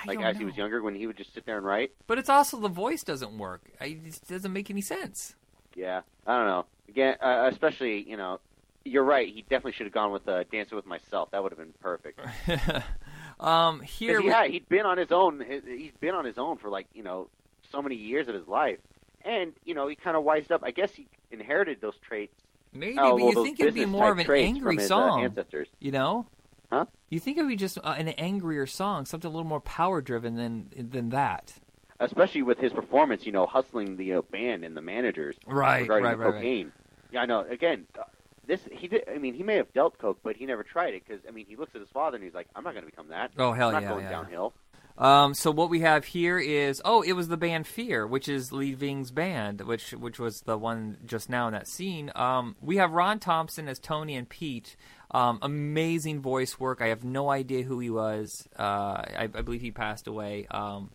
Speaker 11: like
Speaker 1: don't
Speaker 11: as he was younger, when he would just sit there and write.
Speaker 1: But it's also the voice doesn't work. It doesn't make any sense.
Speaker 11: Yeah, I don't know. Again, uh, especially you know, you're right. He definitely should have gone with uh, Dancing with Myself. That would have been perfect.
Speaker 1: um, here
Speaker 11: 'Cause he
Speaker 1: we-
Speaker 11: had, he'd been on his own. He- He's been on his own for like you know so many years of his life, and you know he kind of wised up. I guess he inherited those traits.
Speaker 1: Maybe,
Speaker 11: Oh,
Speaker 1: but
Speaker 11: well,
Speaker 1: you think it'd be more of an angry
Speaker 11: his, uh,
Speaker 1: song,
Speaker 11: ancestors.
Speaker 1: you know?
Speaker 11: Huh?
Speaker 1: You think it'd be just uh, an angrier song, something a little more power driven than than that.
Speaker 11: especially with his performance, you know, hustling the uh, band and the managers
Speaker 1: Right,
Speaker 11: regarding
Speaker 1: right, right, right.
Speaker 11: Yeah, I know. Again, uh, this he did. I mean, he may have dealt coke, but he never tried it because I mean, he looks at his father and he's like, "I'm not going to become that.
Speaker 1: Oh, hell
Speaker 11: I'm not
Speaker 1: yeah,
Speaker 11: going
Speaker 1: yeah.
Speaker 11: downhill."
Speaker 1: Um, so what we have here is oh, it was the band Fear, which is Lee Ving's band, which which was the one just now in that scene. Um, we have Ron Thompson as Tony and Pete. Um, amazing voice work. I have no idea who he was. Uh, I, I believe he passed away. Um,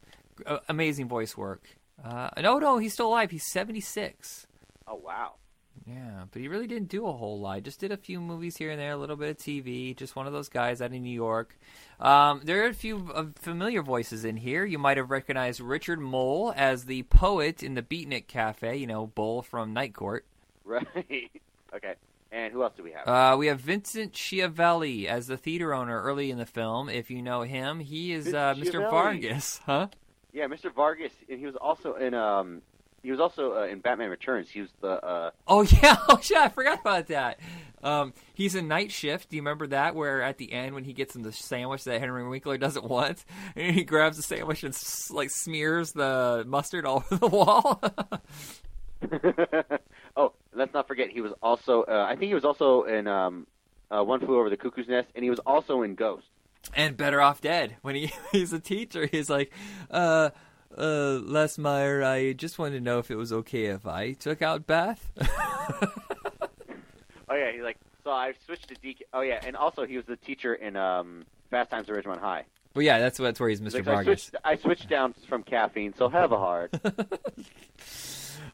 Speaker 1: amazing voice work. Uh, no, no, he's still alive. He's seventy six.
Speaker 11: Oh wow.
Speaker 1: Yeah, but he really didn't do a whole lot. Just did a few movies here and there, a little bit of TV. Just one of those guys out of New York. Um, there are a few uh, familiar voices in here. You might have recognized Richard Moll as the poet in the Beatnik Cafe. You know, Bull from Night Court.
Speaker 11: Right. okay. And who else do we have?
Speaker 1: Uh, we have Vincent Schiavelli as the theater owner early in the film. If you know him, he is uh, Mr. Vargas, huh?
Speaker 11: yeah, Mr. Vargas, and he was also in um, he was also uh, in Batman Returns. He was the uh,
Speaker 1: Oh yeah, oh yeah, I forgot about that. Um, he's in Night Shift. Do you remember that? Where at the end, when he gets him the sandwich that Henry Winkler doesn't want, and he grabs the sandwich and like smears the mustard all over the wall.
Speaker 11: oh, let's not forget he was also uh, I think he was also in um, uh, One Flew Over the Cuckoo's Nest, and he was also in Ghost.
Speaker 1: and Better Off Dead. When he he's a teacher, he's like, uh. Uh, Les Meyer, I just wanted to know if it was okay if I took out Beth.
Speaker 11: Oh yeah, he's like so I switched to DK. Oh yeah, and also he was the teacher in um, Fast Times at Ridgemont High.
Speaker 1: well, yeah, that's that's where he's Mr.
Speaker 11: like, so I
Speaker 1: Vargas.
Speaker 11: switched, I switched down from caffeine, so have a heart.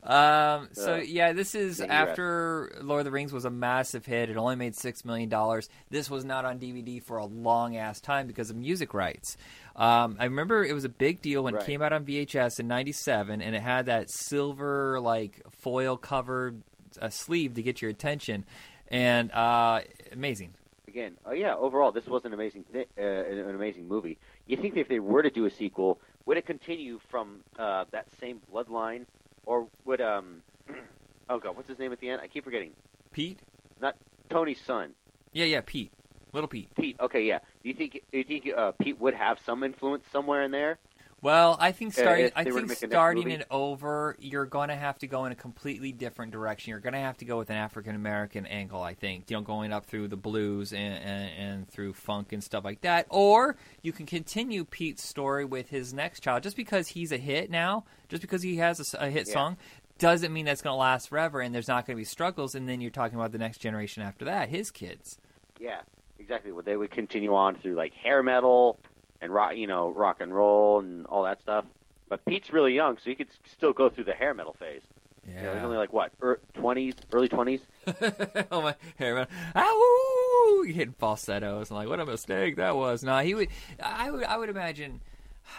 Speaker 1: Um, so
Speaker 11: Uh,
Speaker 1: yeah, this is
Speaker 11: yeah, you're right.
Speaker 1: after Lord of the Rings was a massive hit. It only made six million dollars. This was not on DVD for a long ass time because of music rights. Um, I remember it was a big deal when
Speaker 11: Right.
Speaker 1: it came out on VHS in '97, and it had that silver like foil covered uh, sleeve to get your attention, and uh, amazing.
Speaker 11: Again, oh yeah, overall this was an amazing thi- uh, an amazing movie. You think if they were to do a sequel, would it continue from uh, that same bloodline, or would um oh god, what's his name at the end? I keep forgetting.
Speaker 1: Pete?
Speaker 11: Not Tony's son.
Speaker 1: Yeah, yeah, Pete, little Pete.
Speaker 11: Pete. Okay, yeah. Do you think do you think uh, Pete would have some influence somewhere in there?
Speaker 1: Well, I think
Speaker 11: Uh,
Speaker 1: starting. I
Speaker 11: they were to
Speaker 1: think
Speaker 11: make the next
Speaker 1: starting it over, you're going to have to go in a completely different direction. You're going to have to go with an African American angle. I think you know, going up through the blues and, and and through funk and stuff like that. Or you can continue Pete's story with his next child. Just because he's a hit now, just because he has a hit
Speaker 11: Yeah.
Speaker 1: song, doesn't mean that's going to last forever. And there's not going to be struggles. And then you're talking about the next generation after that, his kids.
Speaker 11: Yeah, exactly. Well, they would continue on through like hair metal and rock, you know, rock and roll and all that stuff. But Pete's really young, so he could still go through the hair metal phase. You know, he's only like what, twenties, early twenties.
Speaker 1: oh my hair man. Ow! Hitting falsettos and like what a mistake that was. No, he would I would I would imagine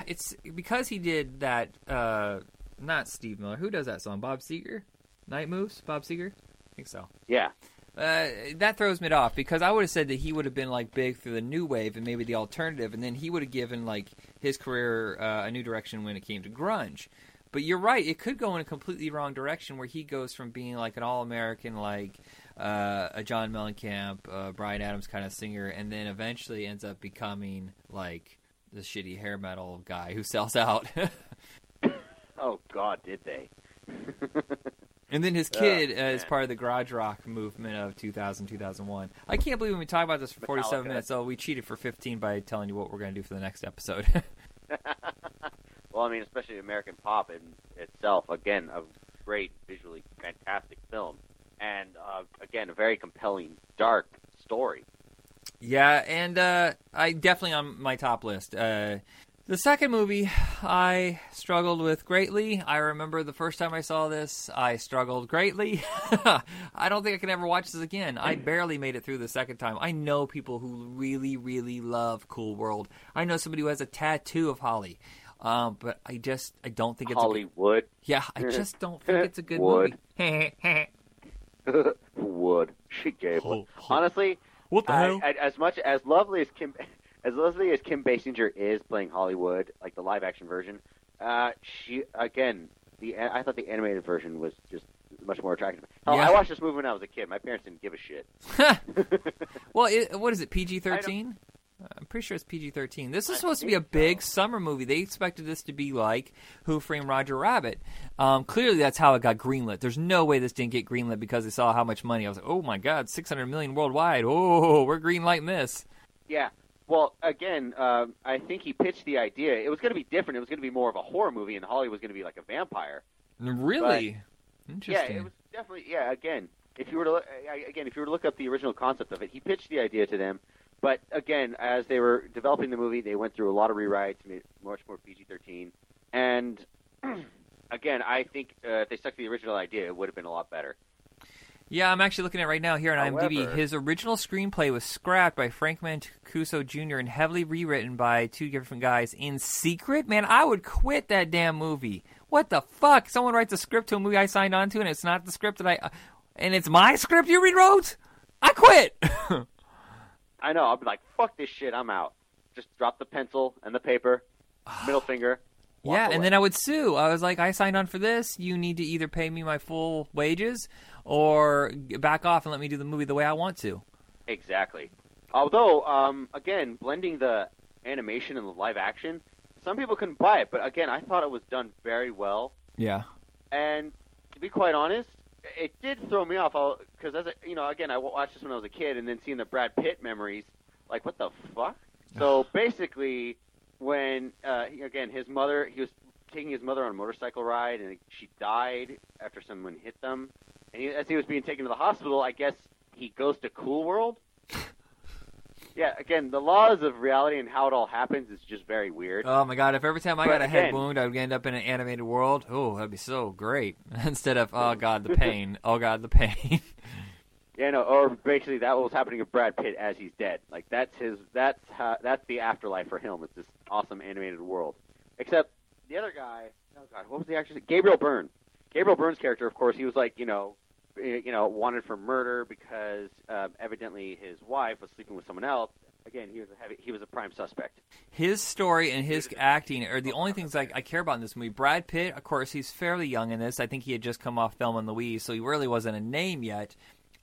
Speaker 1: it's because he did that uh not Steve Miller. Who does that song? Bob Seger? Night Moves? Bob Seger? I think so.
Speaker 11: Yeah,
Speaker 1: Uh, that throws me off because I would have said that he would have been like big through the new wave and maybe the alternative, and then he would have given like his career uh, a new direction when it came to grunge. But you're right; it could go in a completely wrong direction where he goes from being like an all-American, like uh, a John Mellencamp, Bryan Adams kind of singer, and then eventually ends up becoming like the shitty hair metal guy who sells out.
Speaker 11: Oh God, did they?
Speaker 1: and then his
Speaker 11: Oh,
Speaker 1: kid uh, is part of the garage rock movement of 2000 2001. I can't believe we talk about this for 47
Speaker 11: Metallica.
Speaker 1: minutes. So we cheated for 15 by telling you what we're going to do for the next episode.
Speaker 11: well, I mean, especially American Pop in itself. Again, a great, visually fantastic film, and uh, again, a very compelling, dark story.
Speaker 1: Yeah, and uh, I definitely on my top list. Uh, the second movie I struggled with greatly. I remember the first time I saw this, I struggled greatly. I don't think I can ever watch this again. I barely made it through the second time. I know people who really, really love Cool World. I know somebody who has a tattoo of Holli. Um, but I just I don't think it's A
Speaker 11: Hollywood.
Speaker 1: good, yeah, I just don't think it's a good
Speaker 11: Wood.
Speaker 1: movie.
Speaker 11: Would she gave one. Honestly,
Speaker 1: what the
Speaker 11: I-
Speaker 1: hell?
Speaker 11: I- as much as lovely as Kim, as lovely as Kim Basinger is playing Holli Would, like the live action version, uh, she again the I thought the animated version was just much more attractive. Hell,
Speaker 1: Yeah.
Speaker 11: I watched this movie when I was a kid. My parents didn't give a shit.
Speaker 1: Well, it, what is it? PG thirteen. I'm pretty sure it's PG thirteen. This is supposed to be a big summer movie. They expected this to be like Who Framed Roger Rabbit. Um, clearly, that's how it got greenlit. There's no way this didn't get greenlit because they saw how much money. I was like, oh my god, 600 million worldwide. Oh, we're greenlighting this.
Speaker 11: Yeah. Well, again, um, I think he pitched the idea. It was going to be different. It was going to be more of a horror movie, and Holli was going to be like a vampire.
Speaker 1: Really
Speaker 11: Yeah,
Speaker 1: interesting.
Speaker 11: Yeah, it was definitely. Yeah, again, if you were to look, again, if you were to look up the original concept of it, he pitched the idea to them. But again, as they were developing the movie, they went through a lot of rewrites, made it much more PG-13. And again, I think uh, if they stuck to the original idea, it would have been a lot better.
Speaker 1: Yeah, I'm actually looking at it right now here on IMDb. His original screenplay was scrapped by Frank Mancuso Jr. and heavily rewritten by two different guys in secret. Man, I would quit that damn movie. What the fuck? Someone writes a script to a movie I signed on to, and it's not the script that I, uh, and it's my script you rewrote. I quit.
Speaker 11: I know. I'll be like, "Fuck this shit. I'm out." Just drop the pencil and the paper, middle finger.
Speaker 1: yeah,
Speaker 11: away.
Speaker 1: and then I would sue. I was like, I signed on for this. You need to either pay me my full wages or back off and let me do the movie the way I want to.
Speaker 11: Exactly. Although, um, again, blending the animation and the live action, some people couldn't buy it. But again, I thought it was done very well.
Speaker 1: Yeah.
Speaker 11: And to be quite honest, it did throw me off. Because as a, you know, again, I watched this when I was a kid, and then seeing the Brad Pitt memories, like what the fuck. So basically, when uh, again his mother, he was taking his mother on a motorcycle ride, and she died after someone hit them. And he, as he was being taken to the hospital, I guess he goes to Cool World. yeah, again, the laws of reality and how it all happens is just very weird.
Speaker 1: Oh my god! If every time I
Speaker 11: But
Speaker 1: got a head wound, I would end up in an animated world. Oh, that'd be so great. Instead of oh god, the pain. Oh god, the pain.
Speaker 11: Yeah, no, or basically that was happening to Brad Pitt as he's dead. Like that's his, that's how, that's the afterlife for him. It's this awesome animated world. Except the other guy, oh god, what was the actor? Gabriel Byrne. Gabriel Byrne's character, of course, he was like, you know, you know, wanted for murder because um, evidently his wife was sleeping with someone else. Again, he was a heavy, he was a prime suspect.
Speaker 1: his story and his acting are the only things I, I care about in this movie. Brad Pitt, of course, he's fairly young in this. I think he had just come off Thelma and Louise, so he really wasn't a name yet.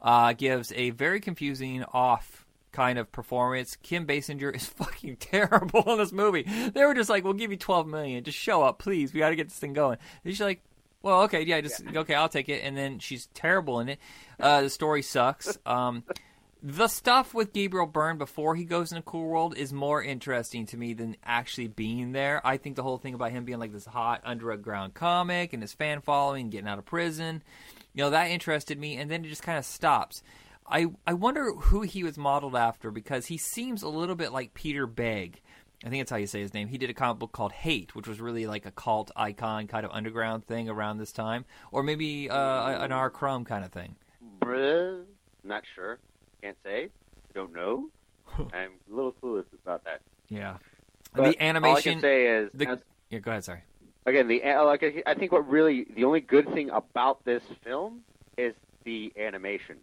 Speaker 1: Uh, gives a very confusing off kind of performance. Kim Basinger is fucking terrible in this movie. They were just like, "We'll give you twelve million, just show up, please. We got to get this thing going." And she's like, "Well, okay, yeah, just okay, I'll take it." And then she's terrible in it. Uh, the story sucks. Um, the stuff with Gabriel Byrne before he goes into Cool World is more interesting to me than actually being there. I think the whole thing about him being like this hot underground comic and his fan following, and getting out of prison, you know, that interested me, and then it just kind of stops. I I wonder who he was modeled after because he seems a little bit like Peter Bagge. I think that's how you say his name. He did a comic book called Hate, which was really like a cult icon kind of underground thing around this time, or maybe uh, an R. Crumb kind of thing.
Speaker 11: Bruh, not sure. Can't say. Don't know. I'm a little clueless about that.
Speaker 1: Yeah. The animation.
Speaker 11: All I can say is,
Speaker 1: the,
Speaker 11: as-
Speaker 1: yeah, go ahead. Sorry.
Speaker 11: again, the like I think what really the only good thing about this film is the animation.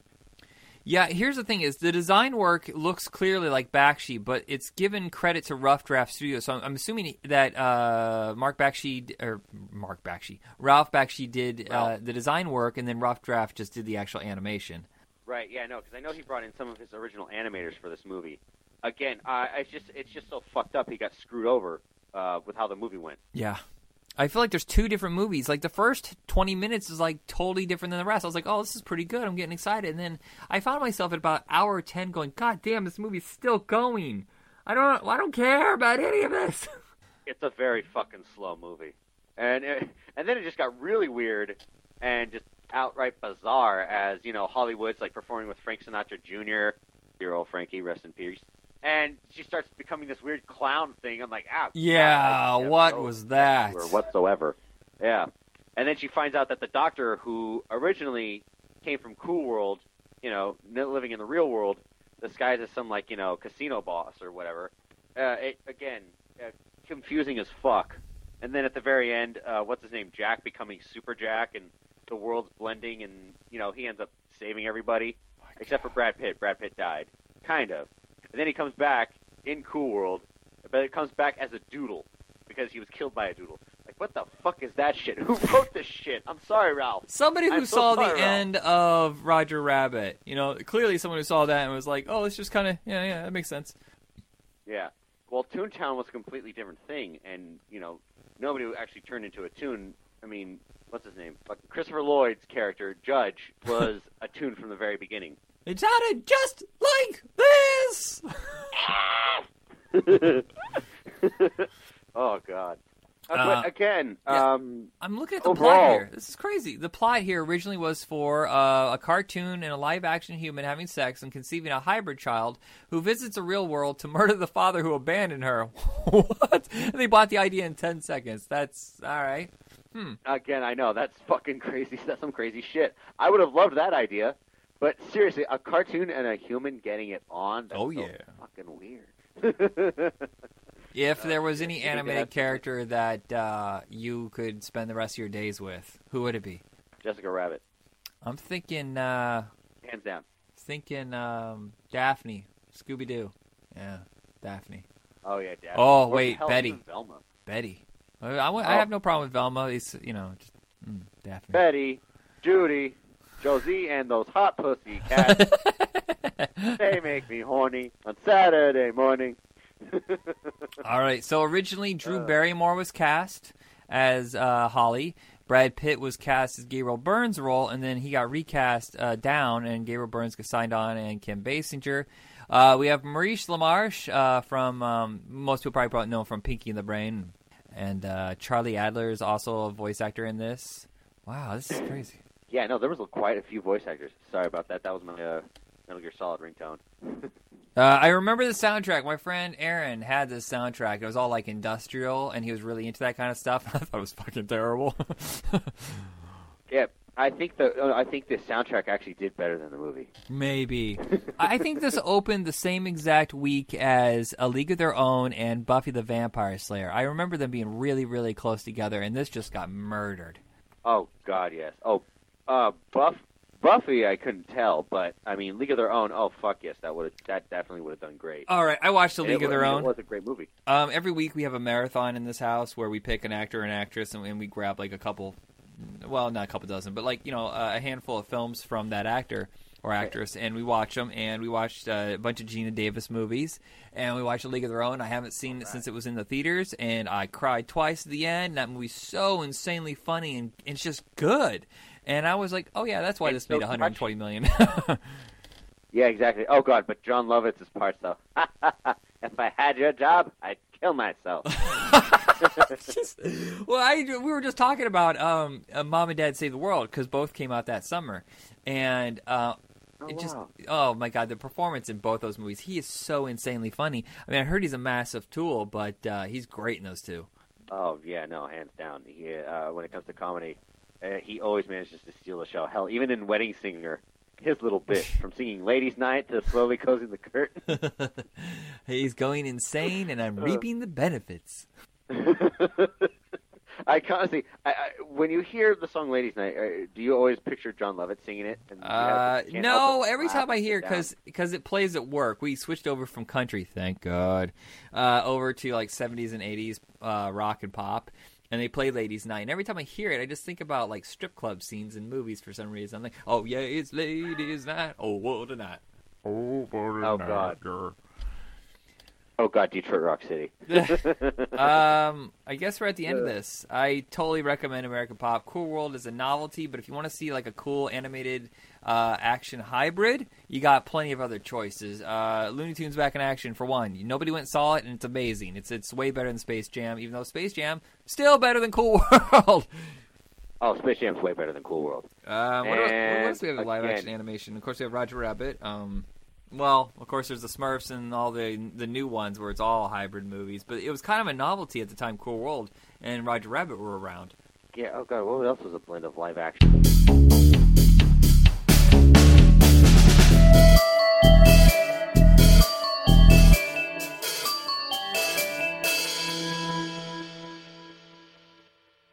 Speaker 1: Yeah, here's the thing: is the design work looks clearly like Bakshi, but it's given credit to Rough Draft Studios. So I'm, I'm assuming that uh, Mark Bakshi or Mark Bakshi, Ralph Bakshi did uh, the design work, and then Rough Draft just did the actual animation.
Speaker 11: Right? Yeah, no, because I know he brought in some of his original animators for this movie. again, uh, it's just it's just so fucked up. He got screwed over uh, with how the movie went.
Speaker 1: Yeah. I feel like there's two different movies. Like the first 20 minutes is like totally different than the rest. I was like, "Oh, this is pretty good. I'm getting excited." And then I found myself at about hour 10 going, "God damn, this movie's still going. I don't I don't care about any of this."
Speaker 11: It's a very fucking slow movie, and it, and then it just got really weird and just outright bizarre as you know Holli Would's like performing with Frank Sinatra Jr. Dear old Frankie, rest in peace. And she starts becoming this weird clown thing. I'm like, ah,
Speaker 1: Yeah, what was that?
Speaker 11: or whatsoever. Yeah. And then she finds out that the doctor who originally came from Cool World, you know, living in the real world, disguised as some like you know casino boss or whatever. Uh, it again uh, confusing as fuck. And then at the very end, uh, what's his name? Jack becoming Super Jack, and the world's blending, and you know he ends up saving everybody except for Brad Pitt. Brad Pitt died, kind of. And then he comes back in Cool World, but it comes back as a doodle because he was killed by a doodle. Like, what the fuck is that shit? Who wrote this shit? I'm sorry, Ralph.
Speaker 1: Somebody who
Speaker 11: so
Speaker 1: saw the
Speaker 11: Ralph.
Speaker 1: end of Roger Rabbit, you know, clearly someone who saw that and was like, "Oh, it's just kind of yeah, yeah, that makes sense."
Speaker 11: Yeah. Well, Toontown was a completely different thing, and you know, nobody actually turned into a toon. I mean, what's his name? Christopher Lloyd's character, Judge, was a toon from the very beginning.
Speaker 1: It sounded just like this.
Speaker 11: oh God. Uh,
Speaker 1: Uh,
Speaker 11: but again,
Speaker 1: yeah.
Speaker 11: um,
Speaker 1: I'm looking at the plot here. This is crazy. The plot here originally was for uh, a cartoon and a live action human having sex and conceiving a hybrid child who visits the real world to murder the father who abandoned her. what? And they bought the idea in 10 seconds. That's all right. Hmm.
Speaker 11: Again, I know that's fucking crazy. That's some crazy shit. I would have loved that idea, but seriously, a cartoon and a human getting it on. That's
Speaker 1: Oh,
Speaker 11: so
Speaker 1: yeah.
Speaker 11: fucking weird.
Speaker 1: If there was any animated character that uh, you could spend the rest of your days with, who would it be?
Speaker 11: Jessica Rabbit,
Speaker 1: I'm thinking, uh,
Speaker 11: hands down.
Speaker 1: thinking um, Daphne, Scooby Doo. Yeah, Daphne.
Speaker 11: Oh yeah, Daphne.
Speaker 1: Oh
Speaker 11: Or
Speaker 1: wait, Betty.
Speaker 11: Velma.
Speaker 1: Betty. I, I, I
Speaker 11: Oh.
Speaker 1: have no problem with Velma. It's you know, just, mm, Daphne.
Speaker 11: Betty, Judy, Josie, and those hot pussy cats. they make me horny on Saturday morning.
Speaker 1: All right. So originally, Drew
Speaker 11: Uh.
Speaker 1: Barrymore was cast as uh, Holli. Brad Pitt was cast as Gabriel Byrne's role, and then he got recast uh, down, and Gabriel Burns got signed on, and Kim Basinger. Uh, we have Maurice LaMarche uh, from um, most people probably probably know from Pinky and the Brain, and uh, Charlie Adler is also a voice actor in this. Wow, this is crazy.
Speaker 11: Yeah, no, there was quite a few voice actors. Sorry about that. That was my uh, Metal Gear Solid ringtone.
Speaker 1: Uh, I remember the soundtrack. My friend Aaron had this soundtrack. It was all like industrial, and he was really into that kind of stuff. I thought it was fucking terrible.
Speaker 11: Yeah, I think the uh, I think the soundtrack actually did better than the movie.
Speaker 1: Maybe. I think this opened the same exact week as A League of Their Own and Buffy the Vampire Slayer. I remember them being really, really close together, and this just got murdered.
Speaker 11: Oh God, yes. Oh, uh, Buff Buffy, I couldn't tell, but I mean, League of Their Own. Oh fuck yes, that would that definitely would have done great.
Speaker 1: All right, I watched
Speaker 11: And
Speaker 1: League of Their Own.
Speaker 11: It was a great movie.
Speaker 1: Um, every week we have a marathon in this house where we pick an actor and actress, and, and we grab like a couple, well, not a couple dozen, but like you know a handful of films from that actor or actress, and we watch them. And we watched uh, a bunch of Geena Davis movies, and we watched A League of Their Own. I haven't seen it since it was in the theaters, and I cried twice at the end. That movie's so insanely funny, and it's just good. And I was like, oh yeah, that's why this made
Speaker 11: so
Speaker 1: 120 million.
Speaker 11: Yeah, exactly. Oh God, but Jon Lovitz's parts though. if I had your job, I'd kill myself.
Speaker 1: well, I we were just talking about um, uh, Mom and Dad Save the World because both came out that summer, and uh, it just
Speaker 11: wow.
Speaker 1: oh my god, the performance in both those movies. He is so insanely funny. I mean, I heard he's a massive tool, but uh, he's great in those two.
Speaker 11: Oh yeah, no, hands down. He, uh, when it comes to comedy, uh, he always manages to steal the show. Hell, even in Wedding Singer, his little bit from singing "Ladies' Night" to slowly closing the curtain.
Speaker 1: he's going insane, and
Speaker 11: Uh.
Speaker 1: I'm reaping the benefits.
Speaker 11: I honestly, I, I, when you hear the song "Ladies' Night," uh, do you always picture John Lovett singing it? Have-
Speaker 1: Uh, no, every time I hear
Speaker 11: down?
Speaker 1: because it plays at work. We switched over from country, thank God, uh, over to like 70s and 80s uh, rock and pop, and they play Ladies Night. And every time I hear it, I just think about like strip club scenes in movies for some reason. I'm like, oh yeah, it's Ladies Night. Oh what a night. Oh what a
Speaker 11: Oh,
Speaker 1: night,
Speaker 11: God.
Speaker 1: girl.
Speaker 11: Oh God, Detroit Rock City.
Speaker 1: um, I guess we're at the end of this. I totally recommend American Pop. Cool World is a novelty, but if you want to see like a cool animated uh, action hybrid, you got plenty of other choices. Uh, Looney Tunes back in action for one. Nobody went and saw it, and it's amazing. It's it's way better than Space Jam, even though Space Jam still better than Cool World.
Speaker 11: Oh, Space Jam's way better than Cool World.
Speaker 1: Um, what, else, what else do we have in live action animation? Of course, we have Roger Rabbit. Um, well, of course, there's the Smurfs and all the the new ones where it's all hybrid movies. But it was kind of a novelty at the time. Cool World and Roger Rabbit were around.
Speaker 11: Yeah. Oh God, what else was a blend of live action? Música